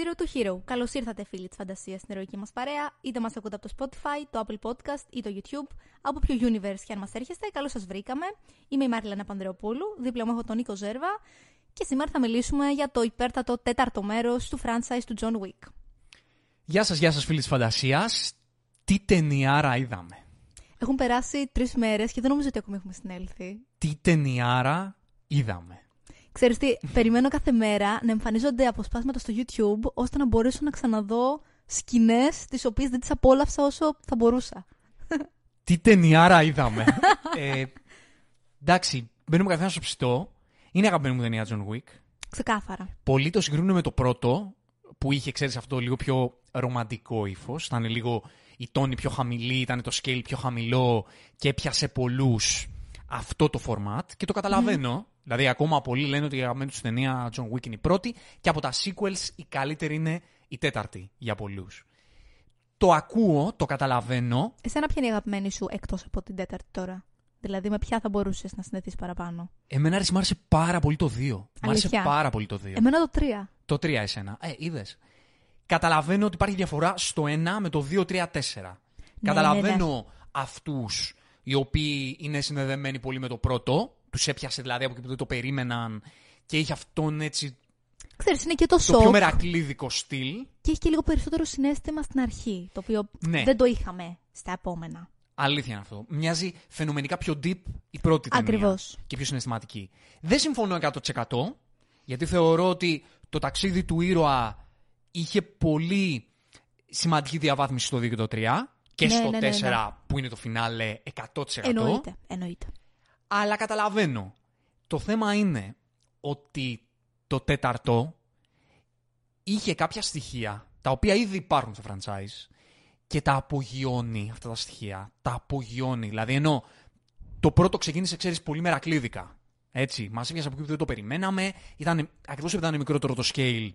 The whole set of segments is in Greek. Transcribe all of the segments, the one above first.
Zero to Hero. Καλώς ήρθατε, φίλοι της φαντασίας στην ερωική μας παρέα. Είτε μας ακούτε από το Spotify, το Apple Podcast ή το YouTube. Από ποιο universe και αν μας έρχεστε, καλώς σας βρήκαμε. Είμαι η Μάριλανα Πανδρεοπούλου, δίπλα μου έχω τον Νίκο Ζέρβα. Και σήμερα θα μιλήσουμε για το υπέρτατο τέταρτο μέρος του franchise του John Wick. Γεια σας, γεια σας, φίλοι της φαντασίας. Τι ταινιάρα είδαμε. Έχουν περάσει τρεις μέρες και δεν νομίζω ότι ακόμη έχουμε συνέλθει. Τι ταινιάρα είδαμε. Ξέρεις τι, περιμένω κάθε μέρα να εμφανίζονται αποσπάσματα στο YouTube ώστε να μπορέσω να ξαναδώ σκηνές τις οποίες δεν τις απόλαυσα όσο θα μπορούσα. Τι ταινιάρα είδαμε. ε, εντάξει, μπαίνουμε καθένα στο ψητό. Είναι αγαπημένη μου ταινία John Wick. Ξεκάθαρα. Πολλοί το συγκρίνουν με το πρώτο, που είχε, ξέρεις αυτό, λίγο πιο ρομαντικό ύφος. Ήταν λίγο η τόνη πιο χαμηλή, ήταν το scale πιο χαμηλό και έπιασε πολλούς αυτό το format. Και το καταλαβαίνω. Δηλαδή, ακόμα πολλοί λένε ότι η αγαπημένη τους ταινία John Wick είναι η πρώτη και από τα sequels η καλύτερη είναι η τέταρτη για πολλούς. Το ακούω, το καταλαβαίνω. Εσένα ποια είναι η αγαπημένη σου εκτός από την τέταρτη τώρα; Δηλαδή, με ποια θα μπορούσες να συνδεθείς παραπάνω; Εμένα άρεσε, μ' άρεσε πάρα πολύ το 2. Μ' άρεσε Αλήθεια; πάρα πολύ το 2. Εμένα το 3. Το 3 εσένα. Ε, είδες. Καταλαβαίνω ότι υπάρχει διαφορά στο 1 με το 2, 3, 4. Καταλαβαίνω αυτούς οι οποίοι είναι συνδεδεμένοι πολύ με το πρώτο. Τους έπιασε δηλαδή από εκεί που δεν το περίμεναν και είχε αυτόν έτσι Ξέρεις, είναι και το το σοκ πιο μερακλείδικο στυλ. και έχει και λίγο περισσότερο συνέστημα στην αρχή, το οποίο Ναι. δεν το είχαμε στα επόμενα. Αλήθεια είναι αυτό. Μοιάζει φαινομενικά πιο deep η πρώτη ταινία. Ακριβώς. Και πιο συναισθηματική. Δεν συμφωνώ 100% γιατί θεωρώ ότι το ταξίδι του ήρωα είχε πολύ σημαντική διαβάθμιση στο 2 και το 3 και Ναι, στο ναι, ναι, 4 ναι. που είναι το φινάλε 100%. Εννοείται, εννοείται. Αλλά καταλαβαίνω. Το θέμα είναι ότι το τέταρτο είχε κάποια στοιχεία τα οποία ήδη υπάρχουν στο franchise και τα απογειώνει αυτά τα στοιχεία. Τα απογειώνει. Δηλαδή ενώ το πρώτο ξεκίνησε, ξέρεις, πολύ μερακλίδικα. Έτσι, μας έβγαζε από εκεί που δεν το περιμέναμε. Ήταν, ακριβώς επειδή ήταν μικρότερο το scale,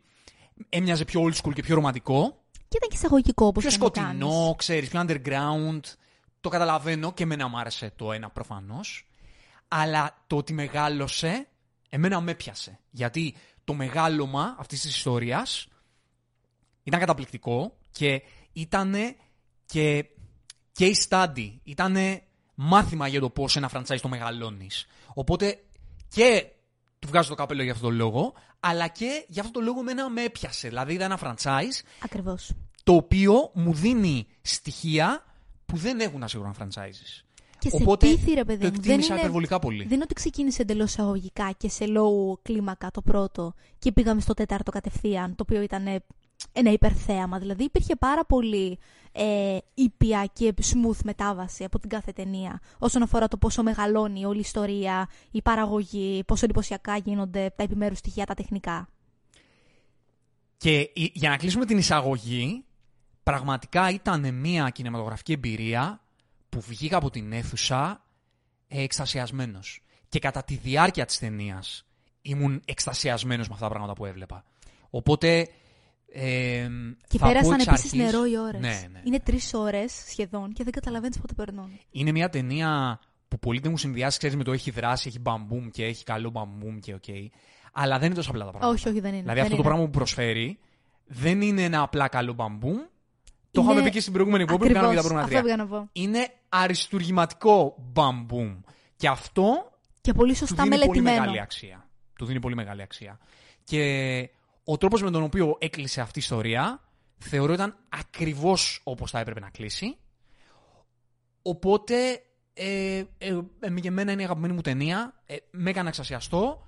έμοιαζε πιο old school και πιο ρομαντικό. Και ήταν και εισαγωγικό όπως Πιο και να το κάνεις. σκοτεινό, ξέρεις, πιο underground. Το καταλαβαίνω και εμένα μου άρεσε το ένα προφανώς. Αλλά το ότι μεγάλωσε, εμένα με έπιασε. Γιατί το μεγάλωμα αυτής της ιστορίας ήταν καταπληκτικό και ήταν και case study. Ήταν μάθημα για το πώς ένα franchise το μεγαλώνεις. Οπότε και του βγάζω το καπέλο για αυτόν τον λόγο, αλλά και για αυτόν τον λόγο εμένα με έπιασε. Δηλαδή ήταν ένα franchise Ακριβώς. το οποίο μου δίνει στοιχεία που δεν έχουν ασύγχρονα franchises. Και σε Οπότε πείθει, ρε παιδί το μου. εκτίμησα υπερβολικά πολύ. Δεν είναι ότι ξεκίνησε εντελώς εισαγωγικά και σε low κλίμακα το πρώτο και πήγαμε στο τέταρτο κατευθείαν, το οποίο ήταν ε, ένα υπερθέαμα. Δηλαδή υπήρχε πάρα πολύ ε, ήπια και smooth μετάβαση από την κάθε ταινία όσον αφορά το πόσο μεγαλώνει όλη η ιστορία, η παραγωγή, πόσο εντυπωσιακά γίνονται τα επιμέρους στοιχεία, τα τεχνικά. Και η- για να κλείσουμε την εισαγωγή, πραγματικά ήταν μια κινηματογραφική εμπειρία που βγήκα από την αίθουσα ε, εκστασιασμένος. Και κατά τη διάρκεια της ταινίας ήμουν εκστασιασμένος με αυτά τα πράγματα που έβλεπα. Οπότε. Ε, Και θα πω πέρασαν εξ επίσης αρχής- νερό οι ώρες. Ναι, ναι. Είναι τρεις ώρες σχεδόν και δεν καταλαβαίνεις πότε περνούν. Είναι μια ταινία που πολύ δεν μου συνδυάζει, ξέρεις, με το έχει δράση, έχει μπαμπούμ και έχει καλό μπαμπούμ και οκ. Αλλά δεν είναι τόσο απλά τα πράγματα. Όχι, όχι, δεν είναι. Δηλαδή δεν αυτό το είναι. πράγμα που προσφέρει δεν είναι ένα απλά καλό μπαμπούμ. Το Είναι- είχαμε πει και στην προηγούμενη εκπομπή που κάναμε για τα Ακριβώς, προηγούμενα Αυτό τρία. πήγα να πω. Είναι αριστουργηματικό μπαμπούμ. Και αυτό Και πολύ του σωστά δίνει πολύ μελετημένο. μεγάλη αξία. Του δίνει πολύ μεγάλη αξία. Και ο τρόπος με τον οποίο έκλεισε αυτή η ιστορία θεωρώ ήταν ακριβώς όπως θα έπρεπε να κλείσει. Οπότε ε, ε, ε, για μένα είναι η αγαπημένη μου ταινία. Ε, με έκανε να εξασιαστώ.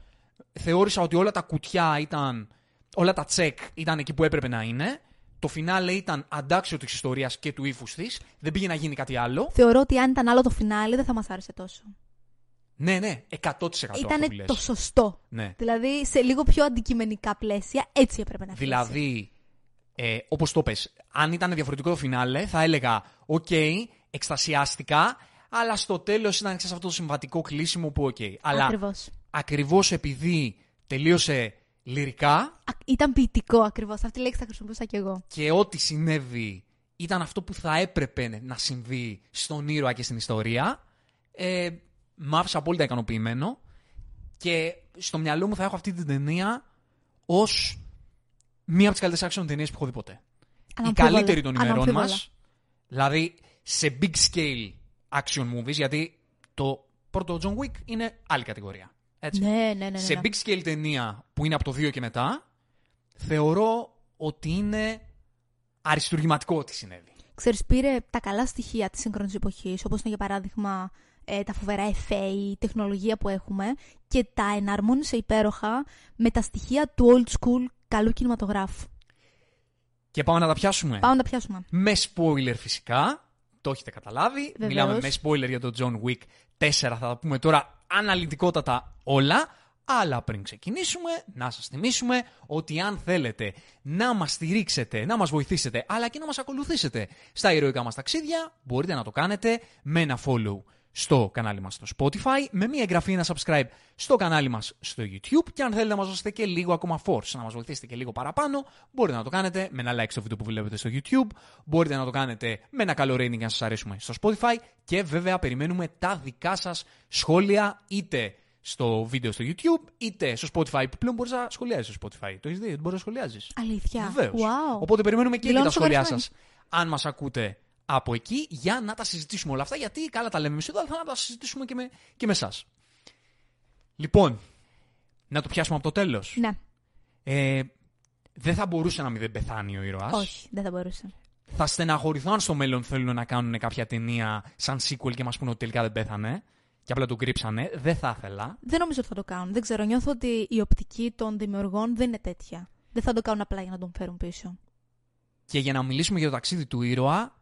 Θεώρησα ότι όλα τα κουτιά ήταν, όλα τα τσεκ ήταν εκεί που έπρεπε να είναι. Το φινάλε ήταν αντάξιο της ιστορίας και του ύφους της. Δεν πήγε να γίνει κάτι άλλο. Θεωρώ ότι αν ήταν άλλο το φινάλε δεν θα μας άρεσε τόσο. Ναι, ναι, 100% αυτό που Ήταν λες. το σωστό. Ναι. Δηλαδή σε λίγο πιο αντικειμενικά πλαίσια έτσι έπρεπε να κλείσει. Δηλαδή, ε, όπως το πες, αν ήταν διαφορετικό το φινάλε, θα έλεγα: Οκ, εκστασιάστηκα, αλλά στο τέλος ήταν ξέρεις, αυτό το συμβατικό κλείσιμο που οκ. Αλλά Ακριβώς. ακριβώς επειδή τελείωσε λυρικά Α, Ήταν ποιητικό ακριβώς. Αυτή τη λέξη θα χρησιμοποιούσα κι εγώ. και ό,τι συνέβη ήταν αυτό που θα έπρεπε να συμβεί στον ήρωα και στην ιστορία, ε, μ' άφησε απόλυτα ικανοποιημένο και στο μυαλό μου θα έχω αυτή την ταινία ως μία από τις καλύτερες action ταινίες που έχω δει ποτέ. Η Αναμφίβολα. καλύτερη των ημερών μας. Αναμφίβολα. Δηλαδή σε big scale action movies, γιατί το πρώτο John Wick είναι άλλη κατηγορία. Έτσι. Ναι, ναι, ναι. ναι, σε ναι. big scale ταινία που είναι από το 2 και μετά, θεωρώ ότι είναι αριστουργηματικό ό,τι συνέβη. Ξέρεις, πήρε τα καλά στοιχεία της σύγχρονης εποχής, όπως είναι για παράδειγμα ε, τα φοβερά εφέ, η τεχνολογία που έχουμε και τα εναρμόνισε υπέροχα με τα στοιχεία του old school καλού κινηματογράφου. Και πάμε να τα πιάσουμε. Πάμε να τα πιάσουμε. Με spoiler φυσικά. Το έχετε καταλάβει. Βεβαίως. Μιλάμε με spoiler για το John Wick 4. Θα τα πούμε τώρα αναλυτικότατα όλα. Αλλά πριν ξεκινήσουμε, να σας θυμίσουμε ότι αν θέλετε να μας στηρίξετε, να μας βοηθήσετε, αλλά και να μας ακολουθήσετε στα ηρωικά μας ταξίδια, μπορείτε να το κάνετε με ένα follow στο κανάλι μας στο Spotify, με μια εγγραφή, ένα subscribe στο κανάλι μας στο YouTube και αν θέλετε να μας δώσετε και λίγο ακόμα force, να μας βοηθήσετε και λίγο παραπάνω, μπορείτε να το κάνετε με ένα like στο βίντεο που βλέπετε στο YouTube, μπορείτε να το κάνετε με ένα καλό rating αν σας αρέσουμε στο Spotify και βέβαια περιμένουμε τα δικά σας σχόλια είτε στο βίντεο στο YouTube είτε στο Spotify που πλέον μπορείς να σχολιάζεις στο Spotify. Το έχεις δει, μπορείς να σχολιάζεις. Αλήθεια. Βεβαίως. Wow. Οπότε περιμένουμε και εκεί Δηλώνω τα σχόλιά σοβαρή σας. Αν μας ακούτε από εκεί, για να τα συζητήσουμε όλα αυτά. Γιατί καλά τα λέμε εμείς εδώ, αλλά θα να τα συζητήσουμε και με, και με εσάς. Λοιπόν, να το πιάσουμε από το τέλος. Ναι, Ε, δεν θα μπορούσε να μην δεν πεθάνει ο ήρωας. όχι, δεν θα μπορούσε. Θα στεναχωρηθώ αν στο μέλλον θέλουν να κάνουν κάποια ταινία σαν sequel και μας πούνε ότι τελικά δεν πέθανε. Και απλά τον κρύψανε. Δεν θα ήθελα. Δεν νομίζω ότι θα το κάνουν. Δεν ξέρω, νιώθω ότι η οπτική των δημιουργών δεν είναι τέτοια. Δεν θα το κάνουν απλά για να τον φέρουν πίσω. Και για να μιλήσουμε για το ταξίδι του ήρωα,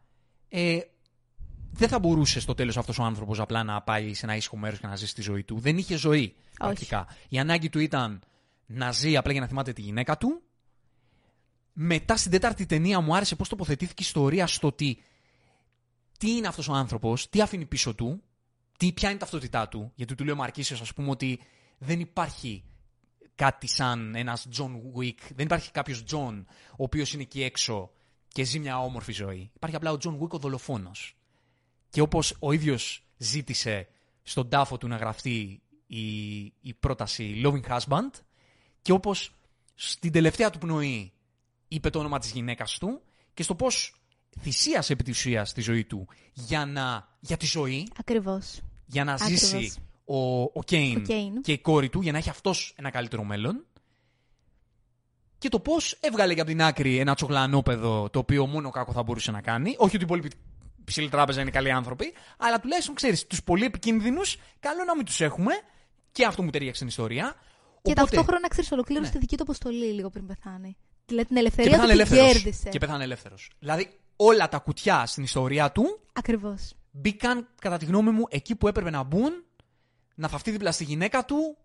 ε, δεν θα μπορούσε στο τέλος αυτός ο άνθρωπος απλά να πάει σε ένα ήσυχο μέρος και να ζήσει τη ζωή του. Δεν είχε ζωή. Πρακτικά. Η ανάγκη του ήταν να ζει απλά για να θυμάται τη γυναίκα του. Μετά στην τέταρτη ταινία μου άρεσε πώς τοποθετήθηκε η ιστορία στο ότι τι είναι αυτός ο άνθρωπος, τι αφήνει πίσω του, τι, ποια είναι η ταυτότητά του. Γιατί του λέει ο Μαρκίσιος, ας πούμε, ότι δεν υπάρχει κάτι σαν ένας John Wick. Δεν υπάρχει κάποιος John ο οποίος είναι εκεί έξω και ζει μια όμορφη ζωή. Υπάρχει απλά ο John Wick ο δολοφόνος. Και όπως ο ίδιος ζήτησε στον τάφο του να γραφτεί η, η πρόταση Loving Husband, και όπως στην τελευταία του πνοή είπε το όνομα της γυναίκας του, και στο πώς θυσίασε επί της ουσίας τη ζωή του για, να, για τη ζωή, Ακριβώς. για να Ακριβώς. ζήσει ο, ο Κέιν Ο Κέιν. και η κόρη του, για να έχει αυτός ένα καλύτερο μέλλον. Και το πώς έβγαλε και από την άκρη ένα τσογλανόπεδο το οποίο μόνο κάκο θα μπορούσε να κάνει. Όχι ότι οι υπόλοιποι ψηλή τράπεζα είναι καλοί άνθρωποι, αλλά τουλάχιστον ξέρεις, τους πολύ επικίνδυνους, καλό να μην τους έχουμε. Και αυτό μου ταιριάξει στην ιστορία. Και Οπότε- ταυτόχρονα ξέρεις, ολοκλήρωσε Ναι. τη δική του αποστολή λίγο πριν πεθάνει. Δηλαδή την Και ελευθερία πέθανε του την ελεύθερος. κέρδισε. Και πέθανε ελεύθερος. Δηλαδή όλα τα κουτιά στην ιστορία του Ακριβώς. μπήκαν, κατά τη γνώμη μου, εκεί που έπρεπε να μπουν, να φαυτεί δίπλα στη γυναίκα του,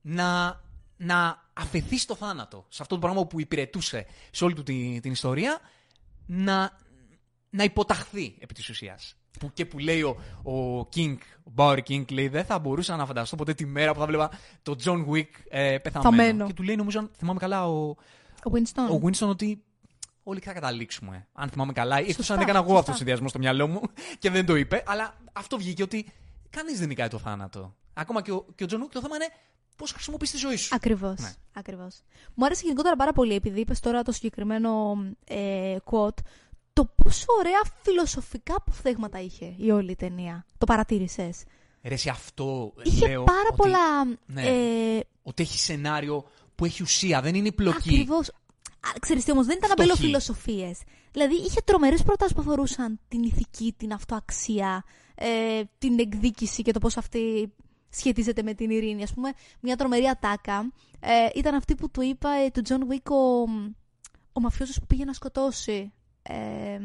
να, να αφαιθεί στο θάνατο. Σε αυτό το πράγμα που υπηρετούσε σε όλη του την, την ιστορία, να, να υποταχθεί επί της ουσίας. Που, και που λέει ο, ο King, ο Bauer King, λέει δεν θα μπορούσα να φανταστώ ποτέ τη μέρα που θα βλέπα το John Wick ε, πεθαμένο. Θαμμένο. Και του λέει, νομίζω, αν θυμάμαι καλά, ο, Ο Winston. ο Winston ότι όλοι θα καταλήξουμε. Αν θυμάμαι καλά. Εκτός Σωστά, αν έκανα εγώ σωστά. αυτός το συνδυασμό στο μυαλό μου και δεν το είπε. Αλλά αυτό βγήκε ότι κανείς δεν νικάει το θάνατο. Ακόμα και ο, και ο John Wick το θέμα είναι πώς χρησιμοποιείς τη ζωή σου. Ακριβώς. Ναι. Ακριβώς. Μου άρεσε γενικότερα πάρα πολύ, επειδή είπες τώρα το συγκεκριμένο ε, quote, το πόσο ωραία φιλοσοφικά αποφθέγματα είχε η όλη η ταινία. Το παρατήρησες. Ρε, σε αυτό Είχε λέω πάρα ότι, πολλά. ναι. Ε, ότι έχει σενάριο που έχει ουσία, δεν είναι πλοκή. Ακριβώς. Ξέρεις τι όμως, δεν ήταν Φτωχή. αμπελοφιλοσοφίες. Δηλαδή είχε τρομερές προτάσεις που αφορούσαν την ηθική, την αυτοαξία, ε, την εκδίκηση και το πώς αυτή σχετίζεται με την ειρήνη. Ας πούμε, μια τρομερή ατάκα ε, ήταν αυτή που του είπε ε, του Τζον Γουίκ ο, ο μαφιόζος που πήγε να σκοτώσει. Ε,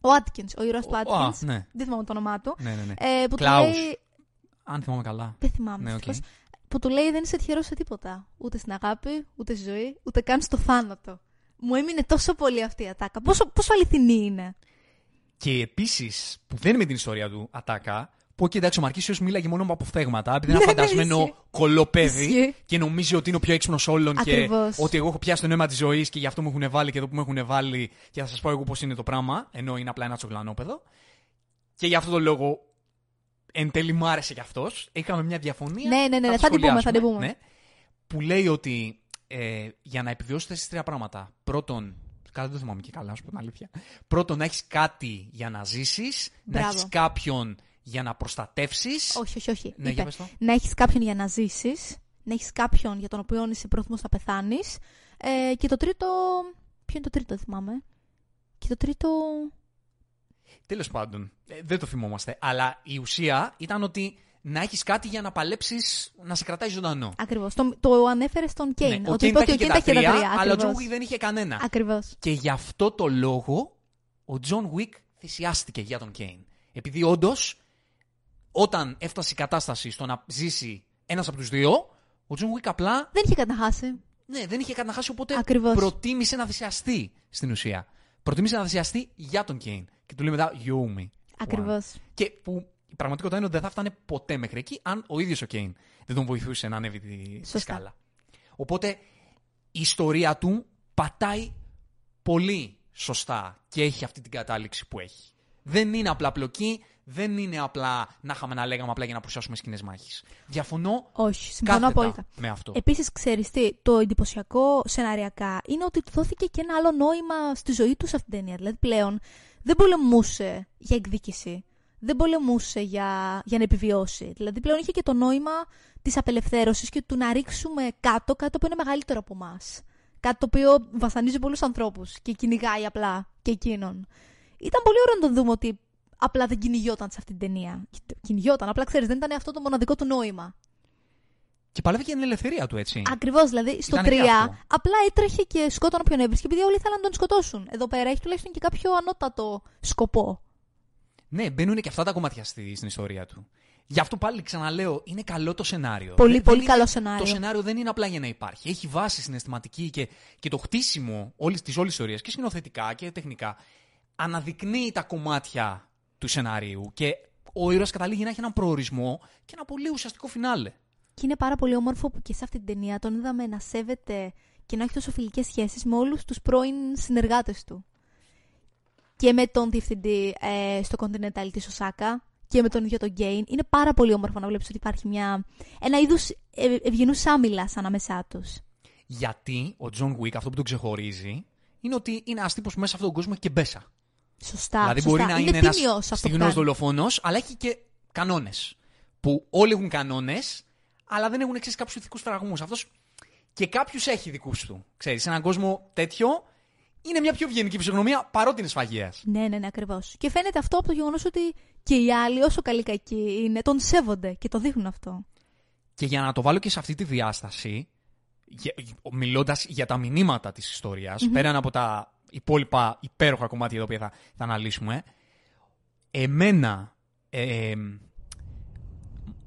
ο Άτκινς, ο ήρωας του Ο- α, Άτκινς. ναι. Δεν θυμάμαι το όνομά του. Ναι, ναι, ναι. Ε, που του Κλάους. λέει... Αν θυμάμαι καλά. Δεν θυμάμαι. Ναι, οκ. ευτυχώς. Που του λέει δεν είσαι τυχερός σε τίποτα. Ούτε στην αγάπη, ούτε στη ζωή, ούτε καν στο θάνατο. Μου έμεινε τόσο πολύ αυτή η ατάκα. Πόσο, πόσο αληθινή είναι. Και επίσης, που δεν είναι με την ιστορία του ατάκα, που εκεί εντάξει ο Μαρκίσιο μίλαγε μόνο με αποφθέγματα, επειδή είναι ένα Ναι, ναι, φαντασμένο ισχύει. κολοπέδι Ισχύει. και νομίζει ότι είναι ο πιο έξυπνος όλων Ακριβώς. και ότι εγώ έχω πιάσει το νόημα της ζωής και γι' αυτό μου έχουν βάλει και εδώ που μου έχουν βάλει και θα σας πω εγώ πώς είναι το πράγμα, ενώ είναι απλά ένα τσογλανόπεδο. Και γι' αυτό το λόγο εν τέλει μου άρεσε κι αυτός. Είχαμε μια διαφωνία. Ναι, ναι, ναι, το θα την πούμε, θα σχολιάσουμε, την πούμε. ναι, που λέει ότι ε, για να επιβιώσεις θες τρία πράγματα. Πρώτον, καλά δεν το θυμάμαι και καλά, να σου πω την αλήθεια. Πρώτον, να έχεις κάτι για να ζήσεις, να Μπράβο. έχει κάποιον για να προστατεύσεις. Όχι, όχι, όχι. Ναι, Είπε, για πες το. να έχεις κάποιον για να ζήσεις, να έχεις κάποιον για τον οποίο είσαι πρόθυμο να πεθάνεις. Ε, και το τρίτο. Ποιο είναι το τρίτο, δεν θυμάμαι. Και το τρίτο. Τέλος πάντων, ε, δεν το θυμόμαστε. Αλλά η ουσία ήταν ότι να έχεις κάτι για να παλέψεις να σε κρατάει ζωντανό. Ακριβώς. Το, το ανέφερες στον Κέιν. Ναι, ο ότι Κέιν είπε τα ότι είχε ο και Κέιν τα τα είχε τρία, τα τρία. αλλά ο Τζον Ακριβώς. Βουικ δεν είχε κανένα. Ακριβώς. Και γι' αυτό το λόγο ο Τζον Γουίκ θυσιάστηκε για τον Κέιν. Επειδή όντως, όταν έφτασε η κατάσταση στο να ζήσει ένας από τους δύο, ο Τζον Γουίκ απλά Δεν είχε κάτι να χάσει. ναι, δεν είχε κάτι να χάσει, οπότε Ακριβώς. προτίμησε να θυσιαστεί στην ουσία. Προτίμησε να θυσιαστεί για τον Κέιν. Και του λέει μετά, You me. Ακριβώς. One. Και που η πραγματικότητα είναι ότι δεν θα φτάναν ποτέ μέχρι εκεί αν ο ίδιος ο Κέιν δεν τον βοηθούσε να ανέβει τη, τη Σωστά. σκάλα. Οπότε η ιστορία του πατάει πολύ σωστά και έχει αυτή την κατάληξη που έχει. Δεν είναι απλά πλοκή, δεν είναι απλά να είχαμε να λέγαμε απλά για να προσιάσουμε σκηνές μάχης. Διαφωνώ Όχι, συμφωνώ κάθετα απόλυτα. με αυτό. Επίσης, ξέρεις τι, το εντυπωσιακό σεναριακά είναι ότι του δόθηκε και ένα άλλο νόημα στη ζωή τους σε αυτήν την ταινία. Δηλαδή πλέον δεν πολεμούσε για εκδίκηση. Δεν πολεμούσε για, για να επιβιώσει. Δηλαδή πλέον είχε και το νόημα της απελευθέρωσης και του να ρίξουμε κάτω κάτι που είναι μεγαλύτερο από εμάς. Κάτι το οποίο βασανίζει πολλούς ανθρώπους και κυνηγάει απλά και εκείνον. Ήταν πολύ ωραίο να το δούμε ότι απλά δεν κυνηγιόταν σε αυτήν την ταινία. Κυνηγιόταν, απλά ξέρεις, δεν ήταν αυτό το μοναδικό του νόημα. Και παλεύει και την ελευθερία του, έτσι. Ακριβώς, δηλαδή στο Ήταν και 3 αυτό. απλά έτρεχε και σκότωνε όποιον έβρισκε επειδή όλοι ήθελαν να τον σκοτώσουν. Εδώ πέρα έχει τουλάχιστον και κάποιο ανώτατο σκοπό. Ναι, μπαίνουν και αυτά τα κομμάτια στη, στην ιστορία του. Γι' αυτό πάλι ξαναλέω, είναι καλό το σενάριο. Πολύ, Δεν- πολύ δεν καλό είναι- σενάριο. Το σενάριο δεν είναι απλά για να υπάρχει. Έχει βάση συναισθηματική και, και το χτίσιμο όλη της όλης ιστορίας και σκηνοθετικά και τεχνικά αναδεικνύει τα κομμάτια του σενάριου και ο ήρωας καταλήγει να έχει έναν προορισμό και ένα πολύ ουσιαστικό φινάλε. Και είναι πάρα πολύ όμορφο που και σε αυτή την ταινία τον είδαμε να σέβεται και να έχει τόσο φιλικές σχέσεις με όλους τους πρώην συνεργάτες του. Και με τον διευθυντή ε, στο Continental της Οσάκα και με τον ίδιο τον Κέιν. Είναι πάρα πολύ όμορφο να βλέπεις ότι υπάρχει μια, ένα είδους ε, ευγενούς άμιλλας ανάμεσά τους. Γιατί ο Τζον Wick αυτό που τον ξεχωρίζει είναι ότι είναι ένας τύπος που μέσα σε αυτόν τον κόσμο έχει και μπέσα. Σωστά, δηλαδή σωστά. μπορεί να είναι, ένας τίμιος αυτό που στυγνός κάνει. δολοφόνος, αλλά έχει και κανόνες. Που όλοι έχουν κανόνες, αλλά δεν έχουν εξή κάποιους ηθικούς φραγμούς. Αυτός και κάποιους έχει δικούς του. Ξέρεις, σε έναν κόσμο τέτοιο είναι μια πιο ευγενική φυσιογνωμία παρότι είναι σφαγεία. Ναι, ναι, ναι, ακριβώς. Και φαίνεται αυτό από το γεγονός ότι και οι άλλοι, όσο καλοί κακοί είναι, τον σέβονται και το δείχνουν αυτό. Και για να το βάλω και σε αυτή τη διάσταση, μιλώντας για τα μηνύματα της ιστορια πέραν από τα υπόλοιπα υπέροχα κομμάτια τα οποία θα, θα αναλύσουμε, εμένα ε,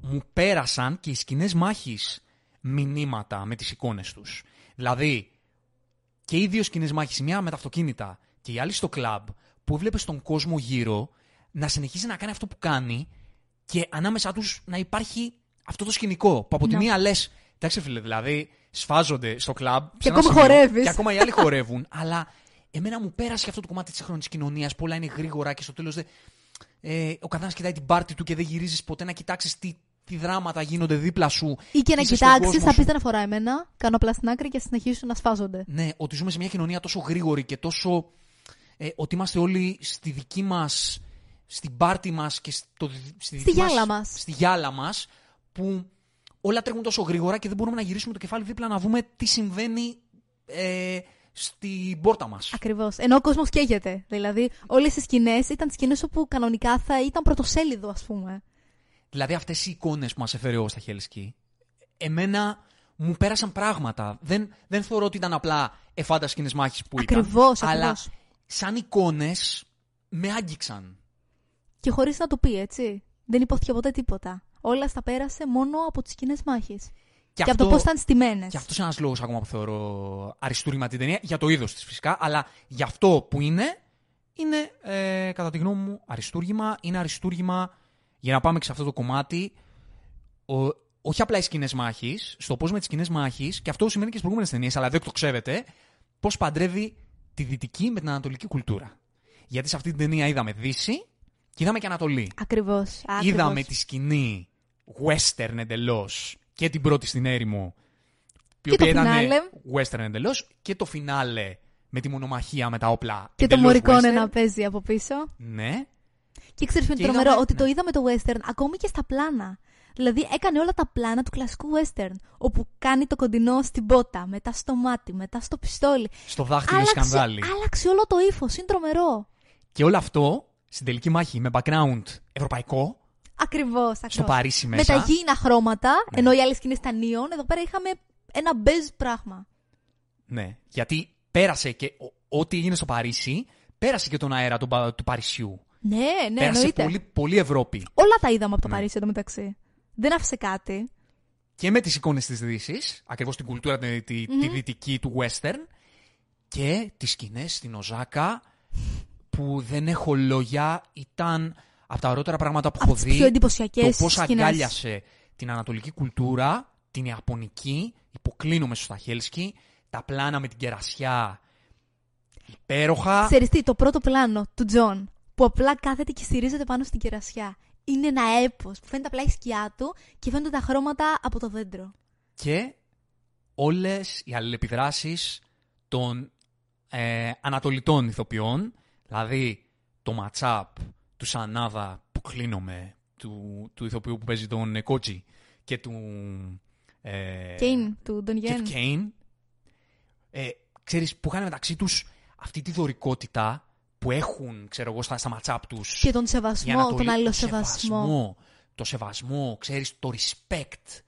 μου πέρασαν και οι σκηνές μάχης μηνύματα με τις εικόνες τους. Δηλαδή, και οι δύο σκηνές μάχης, η μία με τα αυτοκίνητα και η άλλη στο κλαμπ, που βλέπεις τον κόσμο γύρω να συνεχίζει να κάνει αυτό που κάνει και ανάμεσά τους να υπάρχει αυτό το σκηνικό. Που από τη Ναι. μία λες, εντάξει φίλε, δηλαδή σφάζονται στο κλαμπ σε ένα ακόμη σημείο χορεύεις. Και ακόμα οι άλλοι χορεύουν, αλλά εμένα μου πέρασε αυτό το κομμάτι της σύγχρονης κοινωνίας που όλα είναι γρήγορα και στο τέλος δεν, ε, ο καθένας κοιτάει την πάρτη του και δεν γυρίζεις ποτέ να κοιτάξεις τι, τι δράματα γίνονται δίπλα σου. Ή και να Είσαι στον κοιτάξεις, κόσμο θα σου. πεις δεν αφορά εμένα, κάνω απλά στην άκρη και συνεχίσουν να σφάζονται. Ναι, ότι ζούμε σε μια κοινωνία τόσο γρήγορη και τόσο. Ε, ότι είμαστε όλοι στη δική μας. στην πάρτη μας και στο, στη, δική γυάλα μας. Στη γυάλα μας, που όλα τρέχουν τόσο γρήγορα και δεν μπορούμε να γυρίσουμε το κεφάλι δίπλα να δούμε τι συμβαίνει ε, στην πόρτα μας. Ακριβώς. Ενώ ο κόσμος καίγεται. Δηλαδή, όλες οι σκηνές ήταν σκηνές όπου κανονικά θα ήταν πρωτοσέλιδο, ας πούμε. Δηλαδή αυτές οι εικόνες που μας έφερε ο Σταχέλσκι, εμένα μου πέρασαν πράγματα. Δεν, δεν θεωρώ ότι ήταν απλά εφάντα σκηνέ μάχης που ήταν. Ακριβώς, Αλλά ακριβώς. σαν εικόνες με άγγιξαν. Και χωρίς να το πει, έτσι. Δεν υπόθηκε ποτέ τίποτα. Όλα στα πέρασε μόνο από τις σκηνές μάχης. Και, από το πώς ήταν στημένες. Και αυτός είναι ένας λόγος ακόμα που θεωρώ αριστούργημα την ταινία. Για το είδος της φυσικά, αλλά για αυτό που είναι, είναι ε, κατά τη γνώμη μου αριστούργημα. Είναι αριστούργημα για να πάμε και σε αυτό το κομμάτι. Ο, όχι απλά οι σκηνές μάχης, στο πώς με τις σκηνές μάχης, και αυτό σημαίνει και στις προηγούμενες ταινίες, αλλά δεν το ξέρετε, πώς παντρεύει τη δυτική με την ανατολική κουλτούρα. Γιατί σε αυτή την ταινία είδαμε Δύση και είδαμε και Ανατολή. Ακριβώς. Είδαμε τη σκηνή western εντελώς και την πρώτη στην έρημο Η Και το οποία ήταν φινάλε. western εντελώς. Και το φινάλε με τη μονομαχία με τα όπλα. Και το εντελώς μωρικόνε western. να παίζει από πίσω. Ναι. Και ξέρεις ποιο είναι Και τρομερό, είδαμε- ότι το ναι. είδαμε το western ακόμη και στα πλάνα. Δηλαδή έκανε όλα τα πλάνα του κλασικού western. Όπου κάνει το κοντινό στην πότα, μετά στο μάτι, μετά στο πιστόλι. Στο δάχτυλο σκανδάλι. άλλαξε όλο το ύφος. Είναι τρομερό. Και όλο αυτό στην τελική μάχη με background ευρωπαϊκό, Ακριβώς. στο Παρίσι Με μέσα. τα γήινα χρώματα, Ναι. ενώ οι άλλες σκηνές ήταν neon, εδώ πέρα είχαμε ένα μπέζ πράγμα. Ναι. Γιατί πέρασε και ο- ό,τι έγινε στο Παρίσι, πέρασε και τον αέρα του, Πα- του Παρισιού. Ναι, ναι, πέρασε εννοείται. πολύ, πολύ Ευρώπη. Όλα τα είδαμε από το Ναι. Παρίσι εδώ μεταξύ. Δεν άφησε κάτι. Και με τις εικόνες της Δύσης, ακριβώς την κουλτούρα τη, τη, τη δυτική του western, και τις σκηνές στην Οζάκα, που δεν έχω λόγια, ήταν από τα ωραιότερα πράγματα που Από έχω τις δει. πιο εντυπωσιακές Το πώς σκηνές. αγκάλιασε την ανατολική κουλτούρα, την ιαπωνική, υποκλίνομαι στον Stahelski, τα πλάνα με την κερασιά, υπέροχα. Ξέρεις τι, το πρώτο πλάνο του Τζον, που απλά κάθεται και στηρίζεται πάνω στην κερασιά. Είναι ένα έπος που φαίνεται απλά η σκιά του και φαίνονται τα χρώματα από το δέντρο. και όλες οι αλληλεπιδράσεις των ε, ανατολιτών ηθοποιών, δηλαδή το matchup του Σανάδα που κλείνομαι, του, του ηθοποιού που παίζει τον Κότζι και του... Ε, Κέιν, του Ντον και Γεν. του Κέιν. Ε, ξέρεις, που είχαν μεταξύ τους αυτή τη δωρικότητα που έχουν, ξέρω εγώ, στα, στα ματσάπ τους. Και τον Η σεβασμό, Ανατολή- τον το αλληλοσεβασμό. σεβασμό, Το σεβασμό, ξέρεις, το respect.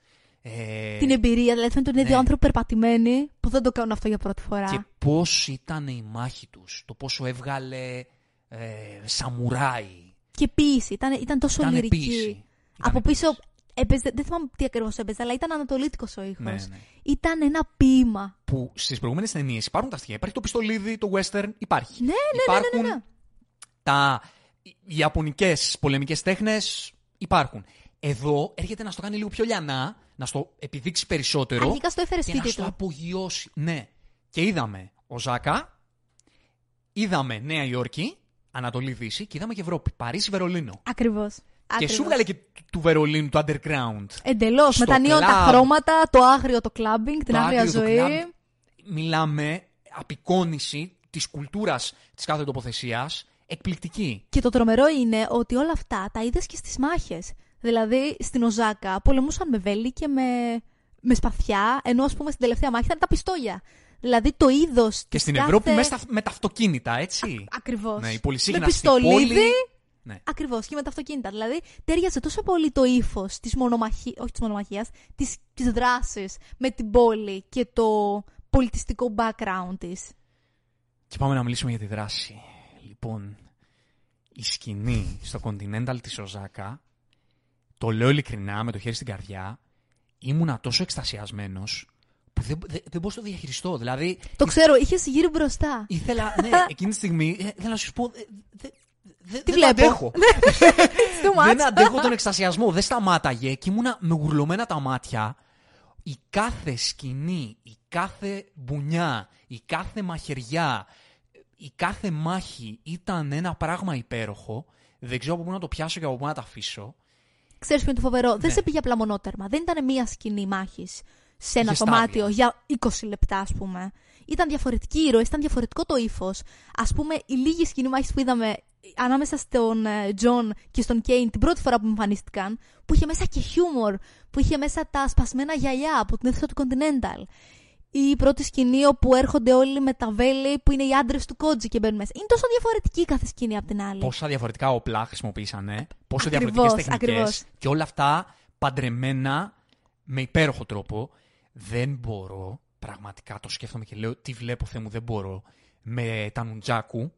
Ε, Την εμπειρία, δηλαδή φαίνεται ότι είναι δύο ναι. άνθρωποι περπατημένοι που δεν το κάνουν αυτό για πρώτη φορά. Και πώς ήταν η μάχη τους. Το πόσο έβγαλε ε, σαμουράι. Και ποίηση, ήταν, ήταν τόσο Ήταν λυρική. ποίηση. Ήταν Από πίσω ποίηση. έπαιζε, δεν θυμάμαι τι ακριβώς έπαιζε, αλλά ήταν ανατολίτικος ο ήχος. Ναι, ναι. Ήταν ένα ποίημα. Που στις προηγούμενες ταινίες υπάρχουν τα στοιχεία. Υπάρχει το πιστολίδι, το western, υπάρχει. Ναι, ναι, υπάρχουν ναι, ναι, ναι. τα οι ιαπωνικές πολεμικές τέχνες, υπάρχουν. Εδώ έρχεται να στο κάνει λίγο πιο λιανά, να στο επιδείξει περισσότερο. Αρχικά στο έφερε και να σπίτι στο του. απογειώσει. Ναι. Και είδαμε Οζάκα, είδαμε Νέα Υόρκη, Ανατολή Δύση και είδαμε και Ευρώπη. Παρίσι, Βερολίνο. Ακριβώς. Και σου βγάλε και του- του Βερολίνου το underground. Εντελώς. στο Με τα νέων τα κλαμπ. χρώματα, το άγριο το κλαμπινγκ, την Το άγρια άγριο, το ζωή. κλαμπ. Μιλάμε απεικόνηση της κουλτούρας της κάθε τοποθεσίας, εκπληκτική. Και το τρομερό είναι ότι όλα αυτά τα είδες και στις μάχες. Δηλαδή στην Οζάκα πολεμούσαν με βέλη και με, με σπαθιά, ενώ ας πούμε στην τελευταία μάχη ήταν τα πιστόλια. Δηλαδή το είδος. Και στην Ευρώπη μέσα στα- με τα αυτοκίνητα, έτσι. Ακριβώς. Ναι, η με πολυσύχναστη πιστολίδι. πόλη. Ναι. Ακριβώς και με τα αυτοκίνητα. Δηλαδή τέριαζε τόσο πολύ το ύφος της μονομαχία, όχι της μονομαχίας, της δράσης με την πόλη και το πολιτιστικό background της. Και πάμε να μιλήσουμε για τη δράση. Λοιπόν, η σκηνή στο Continental της Οζάκα, το λέω ειλικρινά, με το χέρι στην καρδιά, ήμουνα τόσο εκστασιασμένος που δεν, δεν, δεν μπορούσα να το διαχειριστώ. Δηλαδή, Το ξέρω, είχες γύρω μπροστά. ήθελα, ναι, εκείνη τη στιγμή, ε, ήθελα να σου πω, ε, δε- δε- Τι δεν βλέπω; αντέχω. Too much. δεν αντέχω τον εκστασιασμό. Δεν σταμάταγε και ήμουνα με γουρλωμένα τα μάτια. Η κάθε σκηνή, η κάθε μπουνιά, η κάθε μαχαιριά, η κάθε μάχη ήταν ένα πράγμα υπέροχο. Δεν ξέρω από πού να το πιάσω και από πού να το αφήσω. Ξέρεις ποιο είναι το φοβερό; Δεν Ναι. σου πήγε απλά μονότερμα. Δεν ήταν μία σκηνή μάχης σε ένα Είχε δωμάτιο στάδια. για 20 λεπτά, ας πούμε. Ήταν διαφορετικοί ήρωες, ήταν διαφορετικό το ύφος. Ας πούμε, η λίγη σκηνή μάχης που είδαμε ανάμεσα στον ε, Τζον και στον Κέιν την πρώτη φορά που εμφανίστηκαν, που είχε μέσα και χιούμορ, που είχε μέσα τα σπασμένα γυαλιά από την αίθουσα του Continental. Ή η πρώτη σκηνή όπου έρχονται όλοι με τα βέλη που είναι οι άντρες του Κότζι και μπαίνουν μέσα. Είναι τόσο διαφορετική κάθε σκηνή από την άλλη. Πόσα διαφορετικά όπλα χρησιμοποίησανε, πόσο Ακριβώς, διαφορετικές τεχνικές ακριβώς. και όλα αυτά παντρεμένα με υπέροχο τρόπο. Δεν μπορώ, πραγματικά το σκέφτομαι και λέω τι βλέπω Θεέ μου δεν μπορώ, με τα Νουτζάκου